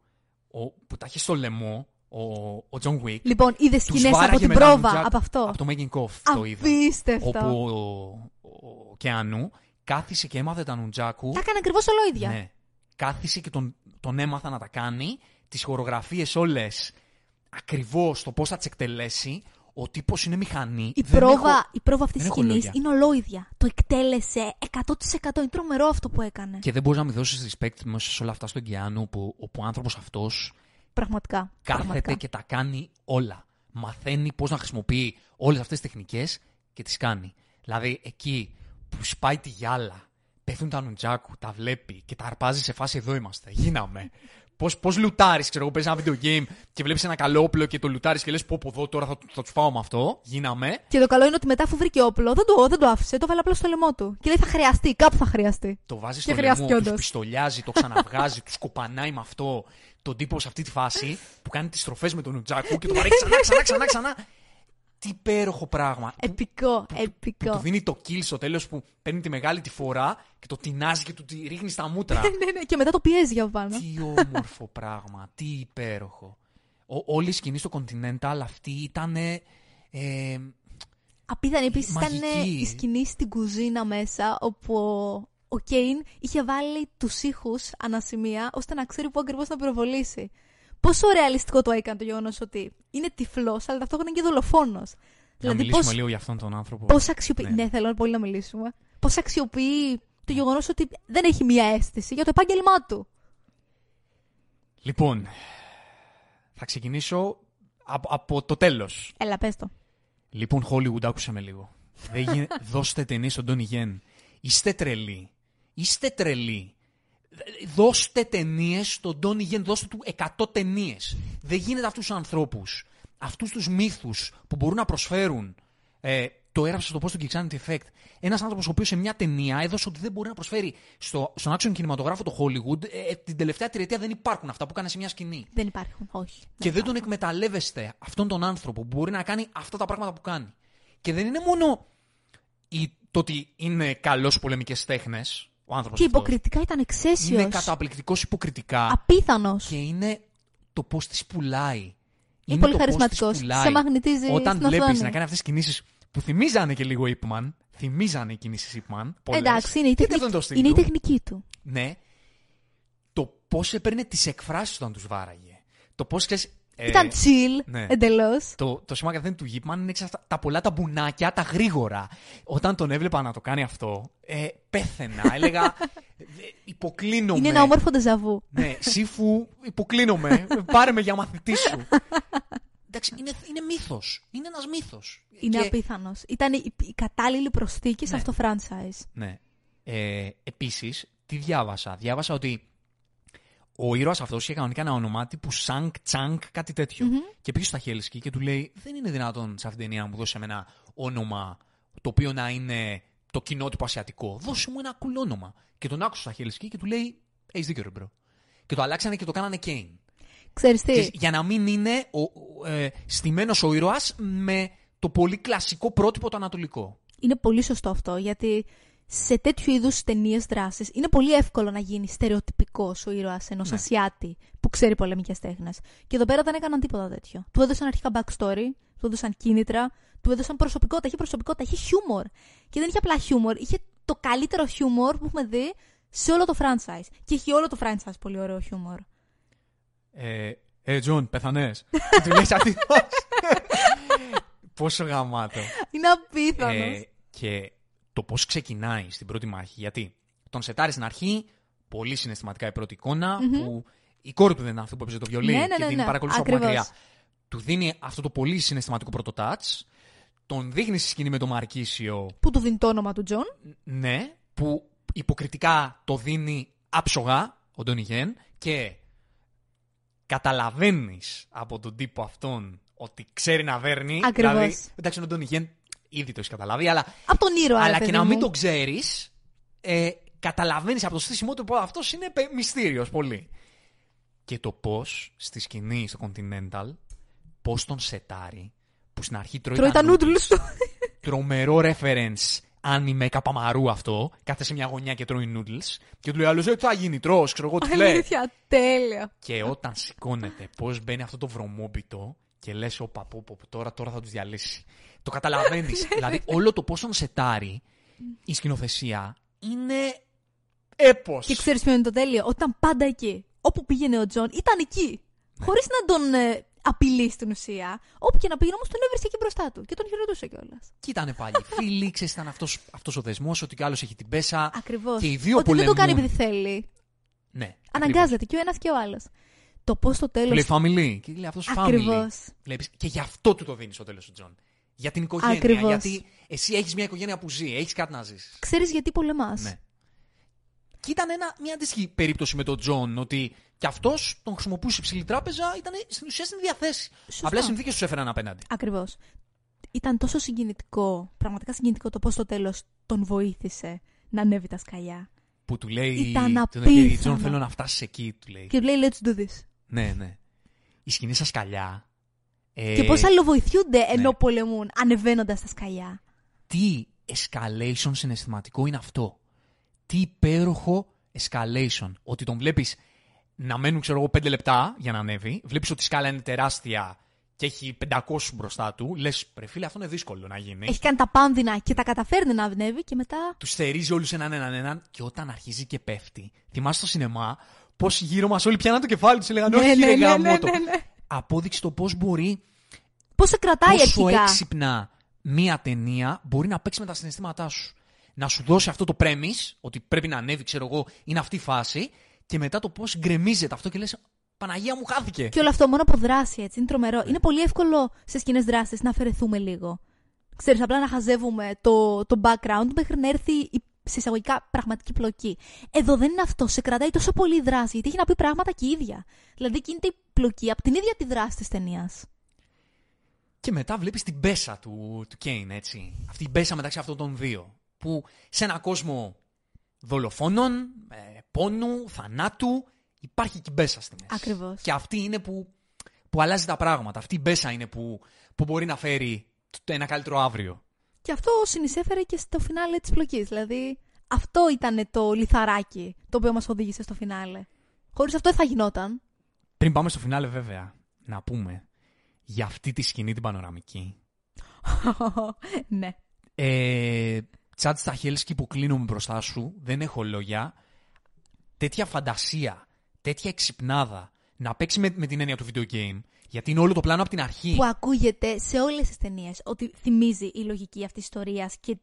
ο, που τα έχει στο λαιμό ο, ο Τζον Βουίκ. Λοιπόν, είδες Τους σκηνέ από βάραγε την με τα πρόβα νουτζάκ- από αυτό; Από το Making Off το είδα. Απίστευτο. Όπου ο, ο Κεάνου κάθισε και έμαθε τα Νουτζάκου. Τα έκανε ακριβώς ολόιδια. Ναι. Κάθισε και τον, τον έμαθα να τα κάνει. Τις χορογραφίες όλες ακριβώς το πώς θα τις εκτελέσει. Ο τύπος είναι μηχανή. Η Δεν πρόβα, έχω- η πρόβα αυτής της δεν έχω σκηνή λόγια. είναι ολόιδια. Το εκτέλεσε 100%. Είναι τρομερό αυτό που έκανε. Και δεν μπορείς να μην δώσεις respect μέσα σε όλα αυτά στον Κιάνου, όπου, όπου ο άνθρωπος αυτός Πραγματικά. κάθεται πραγματικά. και τα κάνει όλα. Μαθαίνει πώς να χρησιμοποιεί όλες αυτές τις τεχνικές και τις κάνει. Δηλαδή εκεί που σπάει τη γυάλα πέφτουν τα νουτζάκου, τα βλέπει και τα αρπάζει σε φάση εδώ είμαστε. Γίναμε. Πώς πώς λουτάρεις, ξέρω εγώ, παίζεις ένα video game και βλέπεις ένα καλό όπλο και το λουτάρεις και λες: Πω, πω, εδώ τώρα θα, θα τους φάω με αυτό. Γίναμε. Και το καλό είναι ότι μετά αφού βρήκε όπλο, δεν το, δεν το άφησε, το βάλε απλά στο λαιμό του. Και λέει θα χρειαστεί, κάπου θα χρειαστεί. Το βάζεις Και στο χρειάστηκε λαιμό, τους όντως. πιστολιάζει, το ξαναβγάζει, τους κοπανάει με αυτό. Τον τύπο σε αυτή τη φάση που κάνει τις στροφές με τον νουτζάκου και το βαράει ξανά, ξανά, ξανά, ξανά. Τι υπέροχο πράγμα. Που- Επικό, που επικό. του δίνει το kill στο τέλος που παίρνει τη μεγάλη τη φορά και το τεινάζει και του τη ρίχνει στα μούτρα. ναι, ναι, και μετά το πιέζει για πάνω. τι όμορφο πράγμα, τι υπέροχο. Ο, όλη η σκηνή στο Continental αυτή ήταν. Ε, Απίθανη επίσης ήταν Μαγική. η σκηνή στην κουζίνα μέσα, όπου ο- ο Κέιν είχε βάλει τους ήχους ανασημεία ώστε να ξέρει πού ακριβώς να πυροβολήσει. Πόσο ρεαλιστικό το έκανε το γεγονός ότι είναι τυφλός, αλλά ταυτόχρονα είναι και δολοφόνος. να Δηλαδή, μιλήσουμε πώς, λίγο για αυτόν τον άνθρωπο. πώς αξιοποιεί. Ναι. Ναι. θέλω πολύ να μιλήσουμε. Πώς αξιοποιεί το γεγονός ότι δεν έχει μία αίσθηση για το επάγγελμά του. Λοιπόν, θα ξεκινήσω από, από το τέλος. Έλα, πες το. Λοιπόν, Hollywood, άκουσε με λίγο. Δεν γίνε... Δώστε ταινίες στον Τόνι Γεν. Είστε τρελοί. Είστε τρελοί. Δώστε ταινίες στον Τόνι Γεν. Δώστε του 100 ταινίες. Δεν γίνεται αυτούς τους ανθρώπους, αυτούς τους μύθους που μπορούν να προσφέρουν. Ε, το έγραψε στο post του Geeksanity Effect. Ένας άνθρωπος ο οποίος σε μια ταινία έδωσε ότι δεν μπορεί να προσφέρει στο, στον άξιο κινηματογράφο το Hollywood. Ε, ε, την τελευταία τριετία δεν υπάρχουν αυτά που έκανε σε μια σκηνή. Δεν υπάρχουν. Όχι. Και δεν τον εκμεταλλεύεστε αυτόν τον άνθρωπο που μπορεί να κάνει αυτά τα πράγματα που κάνει. Και δεν είναι μόνο η, το ότι είναι καλός πολεμικές τέχνες ο άνθρωπος. Και υποκριτικά ήταν εξαίσιος. Είναι καταπληκτικός υποκριτικά. Απίθανος. Και είναι το πώς της πουλάει. Είναι πολύ το πώς της χαρισματικός. πουλάει. Σε μαγνητίζει Όταν στην βλέπεις οθόνη. να κάνει αυτές τις κινήσεις που θυμίζανε και λίγο Ipman. Θυμίζανε οι κινήσεις Ipman. πολλές. Εντάξει, είναι η, Γιατί αυτό τεχνική, το στυλ είναι η του. τεχνική του. Ναι. Το πώς έπαιρνε τις εκφράσεις όταν τους βάραγε. Το πώς ξέρεις. Ήταν chill, ναι. εντελώς. Το, το σήμα καθένα του Γίπμαν είναι ξέρεις, τα, τα πολλά τα μπουνάκια, τα γρήγορα. Όταν τον έβλεπα να το κάνει αυτό, ε, πέθαινα. Έλεγα, ε, υποκλίνομαι. Είναι ένα όμορφο ντεζαβού. Ναι, σύφου, υποκλίνομαι. Πάρε με για μαθητή σου. Εντάξει, είναι, είναι μύθος. Είναι ένας μύθος. Είναι Και- απίθανος. Ήταν η, η κατάλληλη προσθήκη σε Ναι. αυτό το franchise. Ναι. Ε, επίσης, τι διάβασα; Διάβασα ότι ο ήρωας αυτός είχε κανονικά ένα ονομάτι που Σανκ Τσάνκ, κάτι τέτοιο. Και πήγε στο Χέλσκι και του λέει: Δεν είναι δυνατόν σε αυτήν την ταινία να μου δώσεις ένα όνομα το οποίο να είναι το κοινότοπο ασιατικό. Δώσε μου ένα cool όνομα. Και τον άκουσε ο Stahelski και του λέει: Έχεις δίκιο, ρε bro. Και το αλλάξανε και το κάνανε Κέιν. Ξέρεις τι, Και για να μην είναι ο, ο, ε, στημένος ο ήρωας με το πολύ κλασικό πρότυπο το ανατολικό. είναι πολύ σωστό αυτό, γιατί σε τέτοιου είδους ταινίες δράσης είναι πολύ εύκολο να γίνει στερεοτυπικός ο ήρωας ενός Ναι. Ασιάτη που ξέρει πολεμικές τέχνες. Και εδώ πέρα δεν έκαναν τίποτα τέτοιο. Του έδωσαν αρχικά backstory, του έδωσαν κίνητρα, του έδωσαν προσωπικότητα. Είχε προσωπικότητα, είχε χιούμορ. Και δεν είχε απλά χιούμορ, είχε το καλύτερο χιούμορ που έχουμε δει σε όλο το franchise. Και έχει όλο το franchise πολύ ωραίο χιούμορ. Ε, ε Τζον, πεθανές. Και του λέει σαν τύπος. Πόσο γαμάτο. Είναι απίθανος. Ε, και το πώς ξεκινάει στην πρώτη μάχη. Γιατί τον σετάρει στην αρχή, πολύ συναισθηματικά η πρώτη εικόνα, που η κόρη του δεν είναι αυτό που έπαιζε το βιολί Ναι, ναι, και ναι, την ναι. παρακολουθούσε από Ακριβώς. μακριά. Του δίνει αυτό το πολύ συναισθηματικό πρώτο touch, τον δείχνει στη σκηνή με τον Μαρκίσιο Που του δίνει το όνομα του Τζον. ναι, που υποκριτικά το δίνει άψογα ο Ντόνι Γεν και καταλαβαίνεις από τον τύπο αυτόν ότι ξέρει να δέρνει. Ακριβώς. Δηλαδή, εντάξει, ο Ντόνι Γεν ήδη το έχεις καταλάβει, αλλά, Από τον ήρωα, αλλά ρε και παιδί να μην μου. το ξέρεις, ε, καταλαβαίνεις από το στήσιμό του ότι αυτός είναι πε- μυστήριος πολύ. Και το πώς στη σκηνή στο Continental, πώς τον σετάρει, που στην αρχή τρώει, Τρώει τα noodles noodles του. τρομερό reference anime καπαμαρού αυτό. Κάθεται σε μια γωνιά και τρώει noodles. Και του λέει άλλος: Τι θα γίνει, τρώ, ξέρω εγώ τι λέει. Αλήθεια, τέλειο. και όταν σηκώνεται, πώς μπαίνει αυτό το βρωμόπιτο και λες: Όπα, πω, πω, τώρα, τώρα θα τους διαλύσει. Το καταλαβαίνεις. δηλαδή, όλο το πώ τον σετάρει η σκηνοθεσία είναι έπος. Και ξέρεις ποιο είναι το τέλειο; Όταν πάντα εκεί. Όπου πήγαινε ο Τζον, ήταν εκεί. Χωρίς να τον ε, απειλεί στην ουσία. Όπου και να πήγαινε όμως τον έβρισε εκεί μπροστά του. Και τον χαιρετούσε κιόλας. Και ήταν πάλι φίλοι, ξέρεις, ήταν αυτός, αυτός ο δεσμός, ότι κι άλλος έχει την πέσα. Ακριβώς. Και οι δύο Ότι δεν το κάνει πολεμούν. επειδή θέλει. Ναι, ακριβώς. Αναγκάζεται και ο ένας και ο άλλος. Το πώς στο Του λέει τέλο. family. Και λέει αυτός family. Ακριβώς. Βλέπεις, και γι' αυτό του το δίνεις στο τέλος του Τζον. Για την οικογένεια. Ακριβώς. Γιατί εσύ έχεις μια οικογένεια που ζει, έχεις κάτι να ζήσει. Ξέρεις γιατί πολεμά. Ναι. εκεί ήταν ένα, μια αντίστοιχη περίπτωση με τον Τζον. Ότι και αυτός τον χρησιμοποιούσε η Υψηλή Τράπεζα, ήταν στην ουσία στην ίδια θέση. Σωστά. Απλά οι συνθήκες τους έφεραν απέναντι. Ακριβώς. Ήταν τόσο συγκινητικό, πραγματικά συγκινητικό το πώς στο τέλος τον βοήθησε να ανέβει τα σκαλιά. Που του λέει. Ήταν του λέει, απίθανο. Τζον, θέλω να φτάσεις εκεί, του λέει. Και του λέει, let's do this. Ναι, ναι. Η σκηνή στα σκαλιά. Ε, Και πώς αλλοβοηθούνται ενώ ναι. πολεμούν, ανεβαίνοντας τα σκαλιά. τι escalation συναισθηματικό είναι αυτό; Τι υπέροχο escalation. Ότι τον βλέπεις να μένουν, ξέρω εγώ, 5 λεπτά για να ανέβει. Βλέπεις ότι η σκάλα είναι τεράστια και έχει 500 μπροστά του. Λες, ρε φίλε, αυτό είναι δύσκολο να γίνει. Έχει κάνει τα πάνδυνα και τα καταφέρνει να ανέβει και μετά. Τους θερίζει όλους έναν έναν έναν και όταν αρχίζει και πέφτει. Θυμάσαι στο σινεμά πώς γύρω μας όλοι πιάναν το κεφάλι τους και λέγανε Όχι, ρε γάμο το». Απόδειξη το πώς μπορεί Πώς σε κρατάει πόσο αρχικά. έξυπνα μία ταινία μπορεί να παίξει με τα συναισθήματά σου. Να σου δώσει αυτό το premise, ότι πρέπει να ανέβει, ξέρω εγώ, είναι αυτή η φάση, και μετά το πώς γκρεμίζεται αυτό και λες, Παναγία μου χάθηκε. Και όλο αυτό μόνο από δράση, έτσι. Είναι τρομερό. Είναι πολύ εύκολο σε σκηνές δράσει να αφαιρεθούμε λίγο. Ξέρεις, απλά να χαζεύουμε το, το background μέχρι να έρθει η σε εισαγωγικά πραγματική πλοκή. Εδώ δεν είναι αυτό. Σε κρατάει τόσο πολύ η δράση, γιατί έχει να πει πράγματα και η ίδια. Δηλαδή κινείται η πλοκή από την ίδια τη δράση της ταινίας. Και μετά βλέπεις την μπέσα του, του Κέιν, έτσι. Αυτή η μπέσα μεταξύ αυτών των δύο. Που σε ένα κόσμο δολοφόνων, ε, πόνου, θανάτου, υπάρχει και η μπέσα στη μέση. Ακριβώς. Και αυτή είναι που, που αλλάζει τα πράγματα. Αυτή η μπέσα είναι που, που μπορεί να φέρει το- ένα καλύτερο αύριο. Και αυτό συνεισέφερε και στο φινάλε της πλοκής. Δηλαδή, αυτό ήταν το λιθαράκι το οποίο μας οδήγησε στο φινάλε. Χωρίς αυτό δεν θα γινόταν. Πριν πάμε στο φινάλε, βέβαια, να πούμε για αυτή τη σκηνή την πανοραμική. ναι. Ε, Τσάτ Σταχέλσκι που κλείνομαι μπροστά σου, δεν έχω λόγια. Τέτοια φαντασία, τέτοια εξυπνάδα να παίξει με, με την έννοια του video game. Γιατί είναι όλο το πλάνο από την αρχή. Που ακούγεται σε όλες τις ταινίες ότι θυμίζει η λογική αυτής της ιστορίας και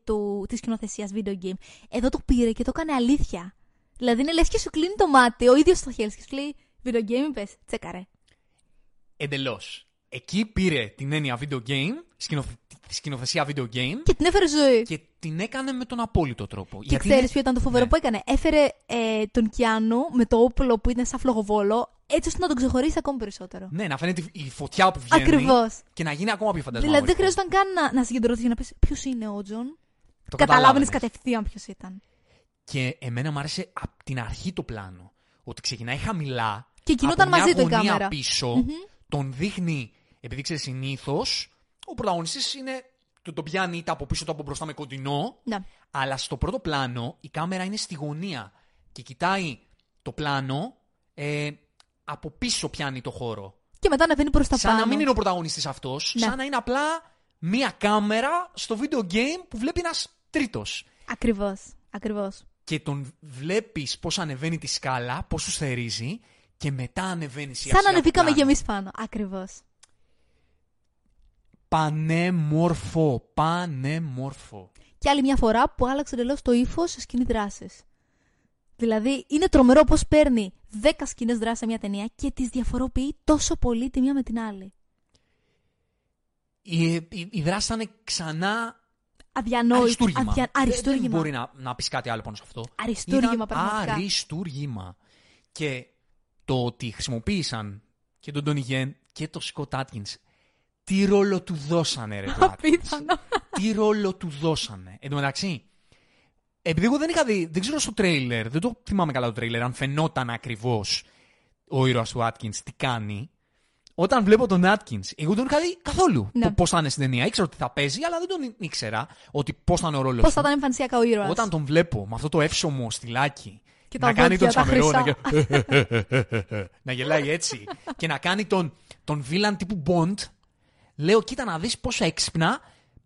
της σκηνοθεσίας video game. Εδώ το πήρε και το έκανε αλήθεια. Δηλαδή είναι λες και σου κλείνει το μάτι ο ίδιος το χέρι και σου λέει video game, πε, τσέκαρε. Εντελώς. Εκεί πήρε την έννοια video game, σκηνοθε... τη σκηνοθεσία video game Και την έφερε ζωή. και την έκανε με τον απόλυτο τρόπο. Και Γιατί ξέρεις είναι- ποιο ήταν το φοβερό Ναι. που έκανε. Έφερε ε, τον Κιάνου με το όπλο που ήταν σαν φλογοβόλο, έτσι ώστε να τον ξεχωρίσει ακόμη περισσότερο. Ναι, να φαίνεται η φωτιά που βγαίνει. Ακριβώς. Και να γίνει ακόμα πιο φαντασμαγορικό. Δηλαδή δεν χρειαζόταν καν να, να συγκεντρωθείς για να πεις ποιος είναι ο Τζον; Το Καταλάβαινες καταλάβαινες. κατευθείαν ποιος ήταν. Και εμένα μου άρεσε από την αρχή το πλάνο. Ότι ξεκινάει χαμηλά. Και κινόταν από μια μαζί του η γωνία κάμερα. πίσω, Μμμ. τον δείχνει, επειδή ξέρεις συνήθως, ο πρωταγωνιστής είναι. Τον, τον πιάνει είτε από πίσω είτε από μπροστά με κοντινό. Ναι. Αλλά στο πρώτο πλάνο η κάμερα είναι στη γωνία και κοιτάει το πλάνο ε, από πίσω πιάνει το χώρο. Και μετά ανεβαίνει προς τα σαν πάνω. να μην είναι ο πρωταγωνιστής αυτός, Ναι. σαν να είναι απλά μία κάμερα στο video game που βλέπει ένας τρίτος. Ακριβώς. Ακριβώς. Και τον βλέπεις πώς ανεβαίνει τη σκάλα, πώς σου θερίζει και μετά ανεβαίνει σιγά Σαν να σιγά το ανεβήκαμε κι πλάνο. εμεί πάνω. Ακριβώς. Πανέμορφο, πανέμορφο. Και άλλη μια φορά που άλλαξε εντελώ το ύφος σε σκηνή δράσης. Δηλαδή, είναι τρομερό πώς παίρνει 10 σκηνές δράσης σε μια ταινία και τις διαφοροποιεί τόσο πολύ τη μία με την άλλη. Η, η, η δράση ήταν ξανά Αδιανόητη. αριστούργημα. Αδια... Δεν- Αριστούργημα. Δεν μπορεί να, να πεις κάτι άλλο πάνω σε αυτό. Αριστούργημα, Ήταν πραγματικά. Αριστούργημα. Και το ότι χρησιμοποίησαν και τον Τόνι Γεν και τον Σκοτ Άτκινς τι ρόλο του δώσανε, ρε. του Atkins. Απίθανο. τι ρόλο του δώσανε; Εν τω μεταξύ, επειδή εγώ δεν είχα δει, δεν ξέρω στο τρέιλερ, δεν το θυμάμαι καλά το τρέιλερ, αν φαινόταν ακριβώς ο ήρωας του Άτκινς τι κάνει. Όταν βλέπω τον Άτκινς, εγώ δεν τον είχα δει καθόλου Ναι. πώς θα είναι στην ταινία. Ήξερα ότι θα παίζει, αλλά δεν τον ήξερα ότι πώς θα είναι ο ρόλος Πώς θα ήταν εμφανισιακά ο ήρωας. Όταν τον βλέπω με αυτό το εύσωμο στυλάκι Και να τα κάνει τον δόντια, τα τσαμερό, να, χρυσά. γε- να γελάει έτσι και να κάνει τον, τον βίλαν τύπου Bond, λέω κοίτα να δεις πόσο έξυπνα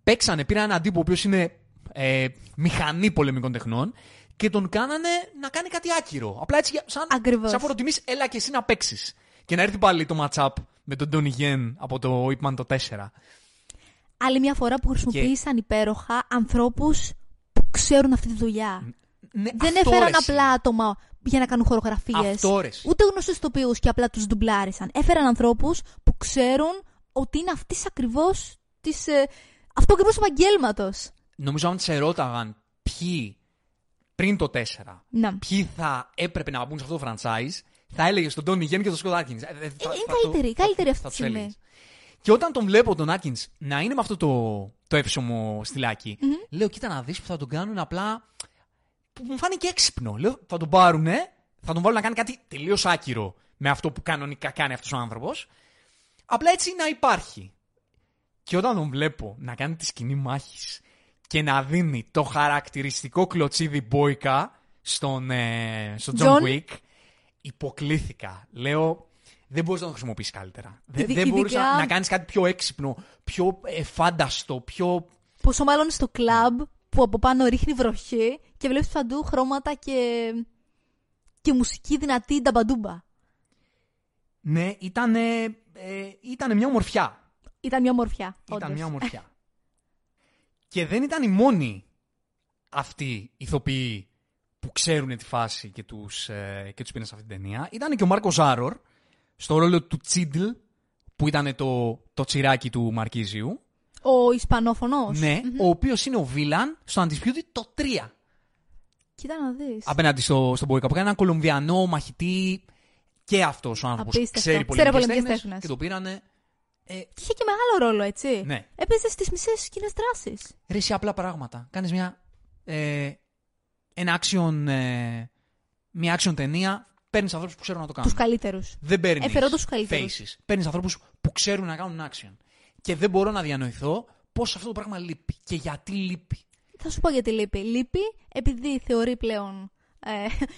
παίξανε, πήραν έναν τύπο ο οποίος είναι ε, μηχανή πολεμικών τεχνών και τον κάνανε να κάνει κάτι άκυρο. Απλά έτσι σαν, Ακριβώς. σαν φοροτιμής έλα και εσύ να παίξεις. Και να έρθει πάλι το match-up με τον Donnie Yen από το Ip Man το 4. Άλλη μια φορά που χρησιμοποίησαν υπέροχα ανθρώπους που ξέρουν αυτή τη δουλειά. Ναι, Δεν αυτό, έφεραν ρες, εσύ. απλά άτομα για να κάνουν χορογραφίες. Αυτό, ρες, εσύ. Ούτε γνωστούς ηθοποιού και απλά τους ντουμπλάρισαν. Έφεραν ανθρώπους που ξέρουν ότι είναι αυτής ακριβώς της, ε, αυτό ακριβώς του επαγγέλματος. Νομίζω αν σε ρώταγαν ποιοι πριν το 4, Να. ποιοι θα έπρεπε να μπουν σε αυτό το franchise, θα έλεγες στον Τόνι Γεν και τον Σκοτ Άτκινς. Ε, ε, θα- είναι θα καλύτεροι, καλύτεροι αυτή θα τη τους στιγμή. έλεγες. Και όταν τον βλέπω τον Άτκινς να είναι με αυτό το, το εύσωμο στυλάκι, λέω κοίτα να δεις που θα τον κάνουν απλά. Που μου φάνηκε έξυπνο. Λέω θα τον πάρουνε, θα τον βάλουν να κάνει κάτι τελείως άκυρο με αυτό που κανονικά κάνει αυτός ο άνθρωπος. Απλά έτσι να υπάρχει. Και όταν τον βλέπω να κάνει τη σκηνή μάχης και να δίνει το χαρακτηριστικό κλωτσίδι μπόικα στον, ε, στον John John. Wick, υποκλήθηκα. Λέω, δεν μπορείς να το χρησιμοποιήσεις καλύτερα. Δεν, Ειδι- δεν μπορείς ειδικά- να, να κάνεις κάτι πιο έξυπνο, πιο ε, φάνταστο, πιο... Πόσο μάλλον στο κλαμπ που από πάνω ρίχνει βροχή και βλέπεις παντού χρώματα και, και μουσική δυνατή νταμπαντούμπα. Ναι, ήταν, ήταν μια ομορφιά. Ήταν μια ομορφιά. Ήταν όντως. μια ομορφιά. και δεν ήταν οι μόνοι αυτοί οι ηθοποιοί που ξέρουν τη φάση και τους, ε, και τους πήραν σε αυτή την ταινία. Ήταν και ο Μάρκος Ζάρορ στο ρόλο του Τσίντλ που ήταν το, το τσιράκι του Μαρκίζιου. Ο Ισπανόφωνος. Ναι, ο οποίος είναι ο Βίλαν στο Undisputed το 3. Κοίτα να δεις. Απέναντι στο, στον Μποϊκα που έκανε έναν Κολομβιανό μαχητή και αυτός ο άνθρωπος Απίστευτο. ξέρει Ξέρει πολεμικές πολεμικές τέχνες τέχνες. και το πήρανε ε, Και είχε και μεγάλο ρόλο, έτσι. Ναι. Έπαιζε στις μισές σκηνές δράσης. Ρε, εσύ απλά πράγματα. Κάνεις μια. Ε, ένα action. Ε, μια action ταινία. Παίρνεις ανθρώπους που ξέρουν να το κάνουν. Τους καλύτερους. Δεν παίρνεις. Εφερόντως τους καλύτερους. Faces. Παίρνεις ανθρώπους που ξέρουν να κάνουν action. Και δεν μπορώ να διανοηθώ πώς αυτό το πράγμα λείπει. Και γιατί λείπει. Θα σου πω γιατί λείπει. Λείπει επειδή θεωρεί πλέον ε,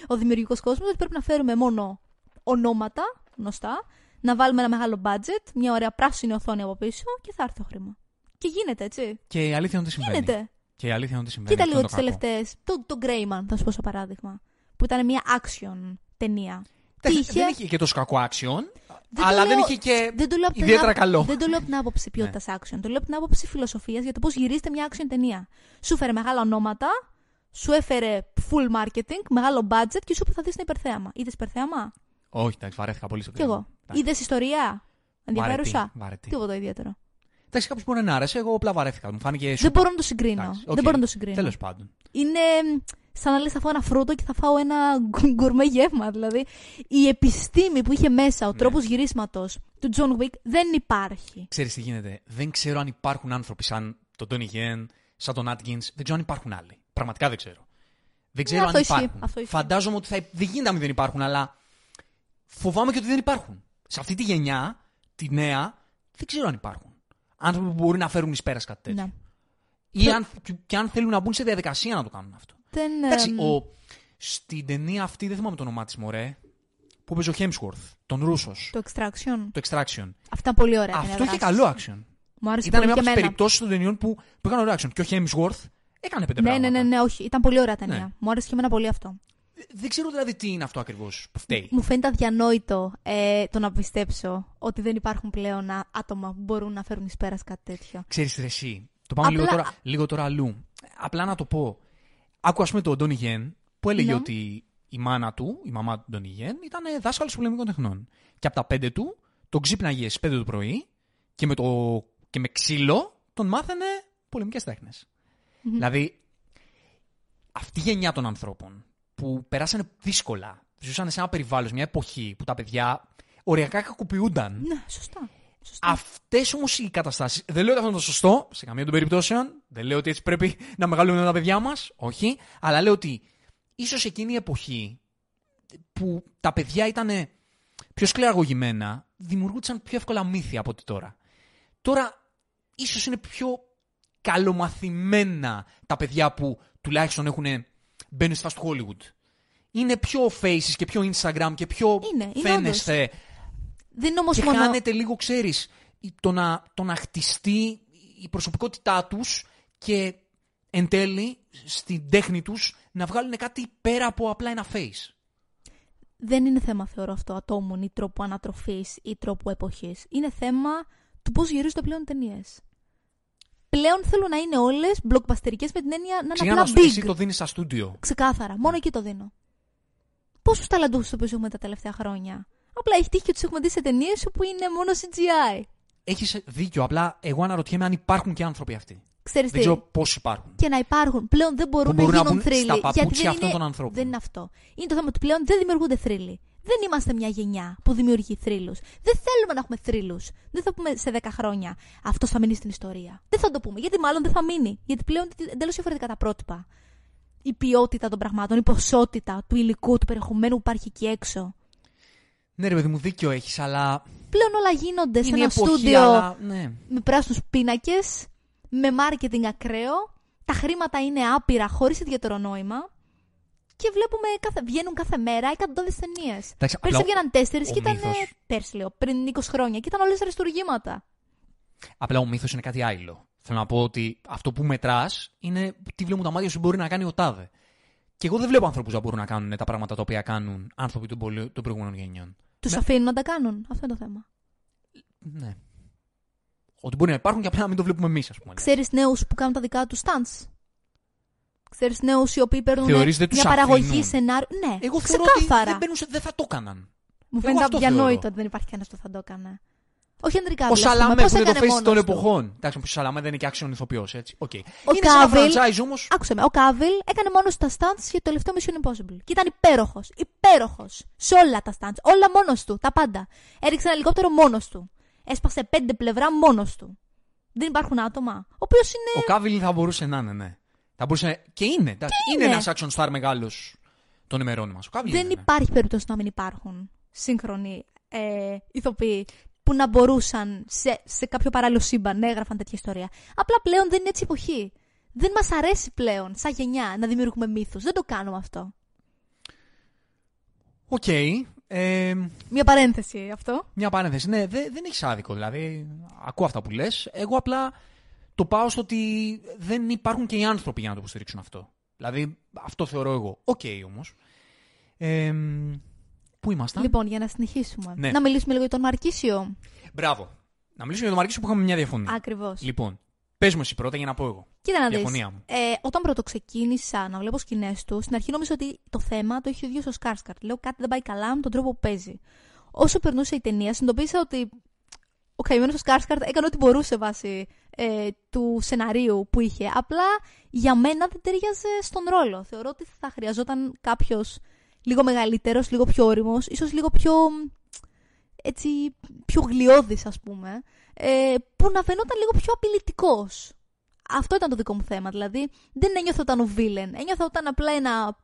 ο δημιουργικός κόσμος ότι πρέπει να φέρουμε μόνο ονόματα γνωστά, να βάλουμε ένα μεγάλο budget, μια ωραία πράσινη οθόνη από πίσω και θα έρθει το χρήμα. Και γίνεται, έτσι. Και η αλήθεια είναι ότι συμβαίνει. Γίνεται. Και η αλήθεια είναι ότι συμβαίνει. Κοίτα Αυτό λίγο είναι τις το κακό. τελευταίε. Το, το Greyman, θα σου πω σαν παράδειγμα. Που ήταν μια action ταινία. Δεν, Τι είχε; δεν είχε και τόσο κακό action. Δεν το αλλά δεν λέω- είχε και δεν το λέω από την ιδιαίτερα άπο- καλό. Δεν το λέω από την άποψη ποιότητας action. Το λέω από την άποψη φιλοσοφίας για το πώς γυρίζεται μια action ταινία. Σου έφερε μεγάλα ονόματα, σου έφερε full marketing, μεγάλο budget και σου είπε θα δεις ένα υπερθέαμα. Είδες υπερθέαμα; Όχι, εντάξει, βαρέθηκα πολύ στο Κι εγώ. Εντάξει. Είδες ιστορία; Ενδιαφέρουσα; Βαρετή, βαρετή. Τίποτα ιδιαίτερο. Εντάξει, κάποιος μπορεί να άρεσε. Εγώ απλά βαρέθηκα. Μου φάνηκε Δεν super. μπορώ να το συγκρίνω. Εντάξει, Δεν οκ. μπορώ να το συγκρίνω. Τέλος πάντων. είναι σαν να λες θα φάω ένα φρούτο και θα φάω ένα γκου- γκουρμέ γεύμα. Δηλαδή, η επιστήμη που είχε μέσα, Ναι. ο τρόπος γυρίσματος του John Wick δεν υπάρχει. Ξέρεις τι γίνεται; Δεν ξέρω αν υπάρχουν άνθρωποι σαν τον Ντόνι Γεν, σαν τον Άτκινς. Δεν ξέρω αν υπάρχουν άλλοι. Πραγματικά δεν ξέρω. Δεν ξέρω Ναι, αν αυτό ισχύει, υπάρχουν. αυτό ισχύει. Φαντάζομαι ότι θα... δεν γίνεται να μην δεν υπάρχουν, αλλά φοβάμαι και ότι δεν υπάρχουν. Σε αυτή τη γενιά, τη νέα, δεν ξέρω αν υπάρχουν. Άνθρωποι που μπορεί να φέρουν εις πέρας κάτι τέτοιο. Ναι. Ή αν, και αν θέλουν να μπουν σε διαδικασία να το κάνουν αυτό. Δεν, Εντάξει, εμ, ο, στην ταινία αυτή, δεν θυμάμαι το όνομά της μωρέ, που παίζει ο Hemsworth, τον Ρούσος, Το Extraction. το Extraction. Αυτά είναι πολύ ωραία. Αυτό ταινία είχε δράσης. καλό action. Μου άρεσε Ήταν πολύ μια και από τις εμένα. περιπτώσεις των ταινιών που, που έκανε ωραίο action. Και ο Hemsworth έκανε πέντε Ναι, πράγματα. ναι, ναι, ναι, όχι. Ήταν πολύ ωραία ταινία. Ναι. Μου άρεσε και εμένα πολύ αυτό. Δεν ξέρω δηλαδή τι είναι αυτό ακριβώς που φταίει. Μου φαίνεται αδιανόητο ε, το να πιστέψω ότι δεν υπάρχουν πλέον α- άτομα που μπορούν να φέρουν εις πέρας κάτι τέτοιο. Ξέρεις ρε εσύ; Το πάμε Απλά- λίγο, τώρα, λίγο τώρα αλλού. Απλά να το πω. Άκου ας πούμε τον Ντόνι Γεν που έλεγε Ναι. ότι η μάνα του, η μαμά του Ντόνι Γεν, ήταν δάσκαλος πολεμικών τεχνών. Και από τα πέντε του τον ξύπναγε στις πέντε το πρωί και με, το, και με ξύλο τον μάθαινε πολεμικές τέχνες. Δηλαδή, αυτή η γενιά των ανθρώπων που περάσανε δύσκολα, ζούσαν σε ένα περιβάλλον, σε μια εποχή που τα παιδιά οριακά κακοποιούνταν. Ναι, σωστά. Σωστά. Αυτές όμως οι καταστάσεις. Δεν λέω ότι αυτό είναι το σωστό, σε καμία των περιπτώσεων. Δεν λέω ότι έτσι πρέπει να μεγαλώνουν τα παιδιά μας. Όχι. Αλλά λέω ότι ίσως εκείνη η εποχή που τα παιδιά ήταν πιο σκληραγωγημένα, δημιουργούνταν πιο εύκολα μύθια από ότι τώρα. Τώρα ίσως είναι πιο καλομαθημένα τα παιδιά που τουλάχιστον έχουν μπαίνουν στη φάση του Hollywood. Είναι πιο faces και πιο Instagram και πιο Είναι, είναι φαίνεστε. Δεν είναι όμως Και μόνο... χάνεται λίγο, ξέρεις, το να, το να χτιστεί η προσωπικότητά τους και εν τέλει στην τέχνη τους να βγάλουν κάτι πέρα από απλά ένα face. δεν είναι θέμα, θεωρώ αυτό, ατόμων ή τρόπου ανατροφής ή τρόπου εποχής. Είναι θέμα του πώς γυρίζονται πλέον ταινίες. Πλέον θέλω να είναι όλες blockbusterικές με την έννοια να είναι Ξεκινάμε απλά να σου εσύ big. το δίνεις στα στούντιο. Ξεκάθαρα. Μόνο εκεί το δίνω. Πόσους ταλαντούχους του έχουμε τα τελευταία χρόνια; Απλά έχει τύχει και τους έχουμε δει σε ταινίες όπου είναι μόνο CGI. Έχεις δίκιο, απλά εγώ αναρωτιέμαι αν υπάρχουν και άνθρωποι αυτοί. Ξέρεις Δεν τι, ξέρω πόσοι υπάρχουν. και να υπάρχουν. Πλέον δεν μπορούν, Που μπορούν να να γίνουν μπουν θρύλοι. στα γιατί παπούτσια δεν αυτών είναι, των ανθρώπων. Δεν είναι αυτό. Είναι το θέμα ότι πλέον δεν δημιουργούνται θρύλοι. Δεν είμαστε μια γενιά που δημιουργεί θρύλους. Δεν θέλουμε να έχουμε θρύλους. Δεν θα πούμε σε 10 χρόνια αυτός θα μείνει στην ιστορία. Δεν θα το πούμε. Γιατί μάλλον δεν θα μείνει. Γιατί πλέον είναι εντελώς διαφορετικά τα πρότυπα. Η ποιότητα των πραγμάτων, η ποσότητα του υλικού, του περιεχομένου που υπάρχει εκεί έξω. Ναι, ρε παιδί μου, δίκιο έχεις, αλλά. Πλέον όλα γίνονται σε Είναι ένα εποχή, στούντιο αλλά. Ναι. με πράσινους πίνακες, με μάρκετινγκ ακραίο. Τα χρήματα είναι άπειρα, χωρίς ιδιαίτερο νόημα. Και βλέπουμε, κάθε, βγαίνουν κάθε μέρα εκατοντάδες ταινίες. Εντάξει, Πέρσι απλά, βγαίναν τέσσερις ο και ήταν. μύθος. Πέρσι λέω, πριν 20 χρόνια και ήταν όλες αριστούργήματα. απλά ο μύθος είναι κάτι άλλο. Θέλω να πω ότι αυτό που μετράς είναι τι βλέπουν τα μάτια σου μπορεί να κάνει ο τάδε. Και εγώ δεν βλέπω ανθρώπους να μπορούν να κάνουν τα πράγματα τα οποία κάνουν άνθρωποι των, πολυ... των προηγούμενων γενιών. Τους Ναι. αφήνουν να τα κάνουν. Αυτό είναι το θέμα. Ναι. Ότι μπορεί να υπάρχουν και απλά να μην το βλέπουμε εμείς, ας πούμε. Ξέρεις νέους που κάνουν τα δικά τους stunts; Ξέρεις νέους οι οποίοι παίρνουν Θεωρείς δεν μια τους παραγωγή αφήνουν; σενάριου. Ναι, Εγώ θεωρώ ότι ξεκάθαρα. δεν, μπαίνουν σε- δεν θα το έκαναν. Μου Εγώ φαίνεται αυτό αδιανόητο θεωρώ. ότι δεν υπάρχει κανένας που θα το έκανε. Όχι Αντρικά. Ο Σαλαμέ πώς που είναι το έκανε face των μόνος του; εποχών. Εντάξει, ο Σαλαμέ δεν είναι και άξιον ηθοποιός, έτσι. Οκ. Ο είναι σε ένα Κάβιλ- franchise όμως. Άκουσε με, ο Κάβιλ έκανε μόνος τα stunts για το τελευταίο Mission Impossible. Και ήταν υπέροχος. Υπέροχος. Σε όλα τα stunts. Όλα μόνος του. Τα πάντα. Έριξε ένα ελικόπτερο μόνος του. Έσπασε πέντε πλευρά μόνος του. Δεν υπάρχουν άτομα. Ο οποίος είναι. Ο Κάβιλ θα μπορούσε να είναι, ναι. Θα μπορούσε... Και είναι. εντάξει. είναι είναι. ένας action star μεγάλος των ημερών μας. Ο Κάβιλ Δεν είναι, ναι. υπάρχει περίπτωση να μην υπάρχουν σύγχρονοι ε, ηθοποιοί που να μπορούσαν σε, σε κάποιο παράλληλο σύμπαν να έγραφαν τέτοια ιστορία. Απλά πλέον δεν είναι έτσι η εποχή. Δεν μας αρέσει πλέον, σαν γενιά, να δημιουργούμε μύθους. Δεν το κάνουμε αυτό. Οκ. Ε, Μια παρένθεση αυτό. μια παρένθεση. Ναι, δε- δεν έχεις άδικο. Δηλαδή, ακούω αυτά που λες. Εγώ απλά το πάω στο ότι δεν υπάρχουν και οι άνθρωποι για να το υποστηρίξουν αυτό. Δηλαδή, αυτό θεωρώ εγώ. Οκ όμως. Ε, πού ήμασταν; Λοιπόν, για να συνεχίσουμε. Ναι. Να μιλήσουμε λίγο για τον Μαρκίσιο. Μπράβο. Να μιλήσουμε για τον Μαρκίσιο που είχαμε μια διαφωνία. Ακριβώς. Λοιπόν, πες μου εσύ πρώτα για να πω εγώ. Κοίτα να δεις. Διαφωνία μου. Ε, όταν πρώτο ξεκίνησα να βλέπω σκηνές του, στην αρχή νόμιζα ότι το θέμα το έχει ο ίδιος ο Skarsgård. Λέω κάτι δεν πάει καλά με τον τρόπο που παίζει. Όσο περνούσε η ταινία, συνειδητοποίησα ότι ο καημένος ο Skarsgård έκανε ό,τι μπορούσε βάσει ε, του σεναρίου που είχε. Απλά για μένα δεν ταιριάζε στον ρόλο. Θεωρώ ότι θα χρειαζόταν κάποιος λίγο μεγαλύτερος, λίγο πιο όριμος, ίσως λίγο πιο. έτσι. πιο γλιώδη, ας πούμε. Ε, που να φαινόταν λίγο πιο απειλητικός. Αυτό ήταν το δικό μου θέμα. Δηλαδή, δεν ένιωθα όταν ο βίλεν. Ένιωθα όταν απλά ένα,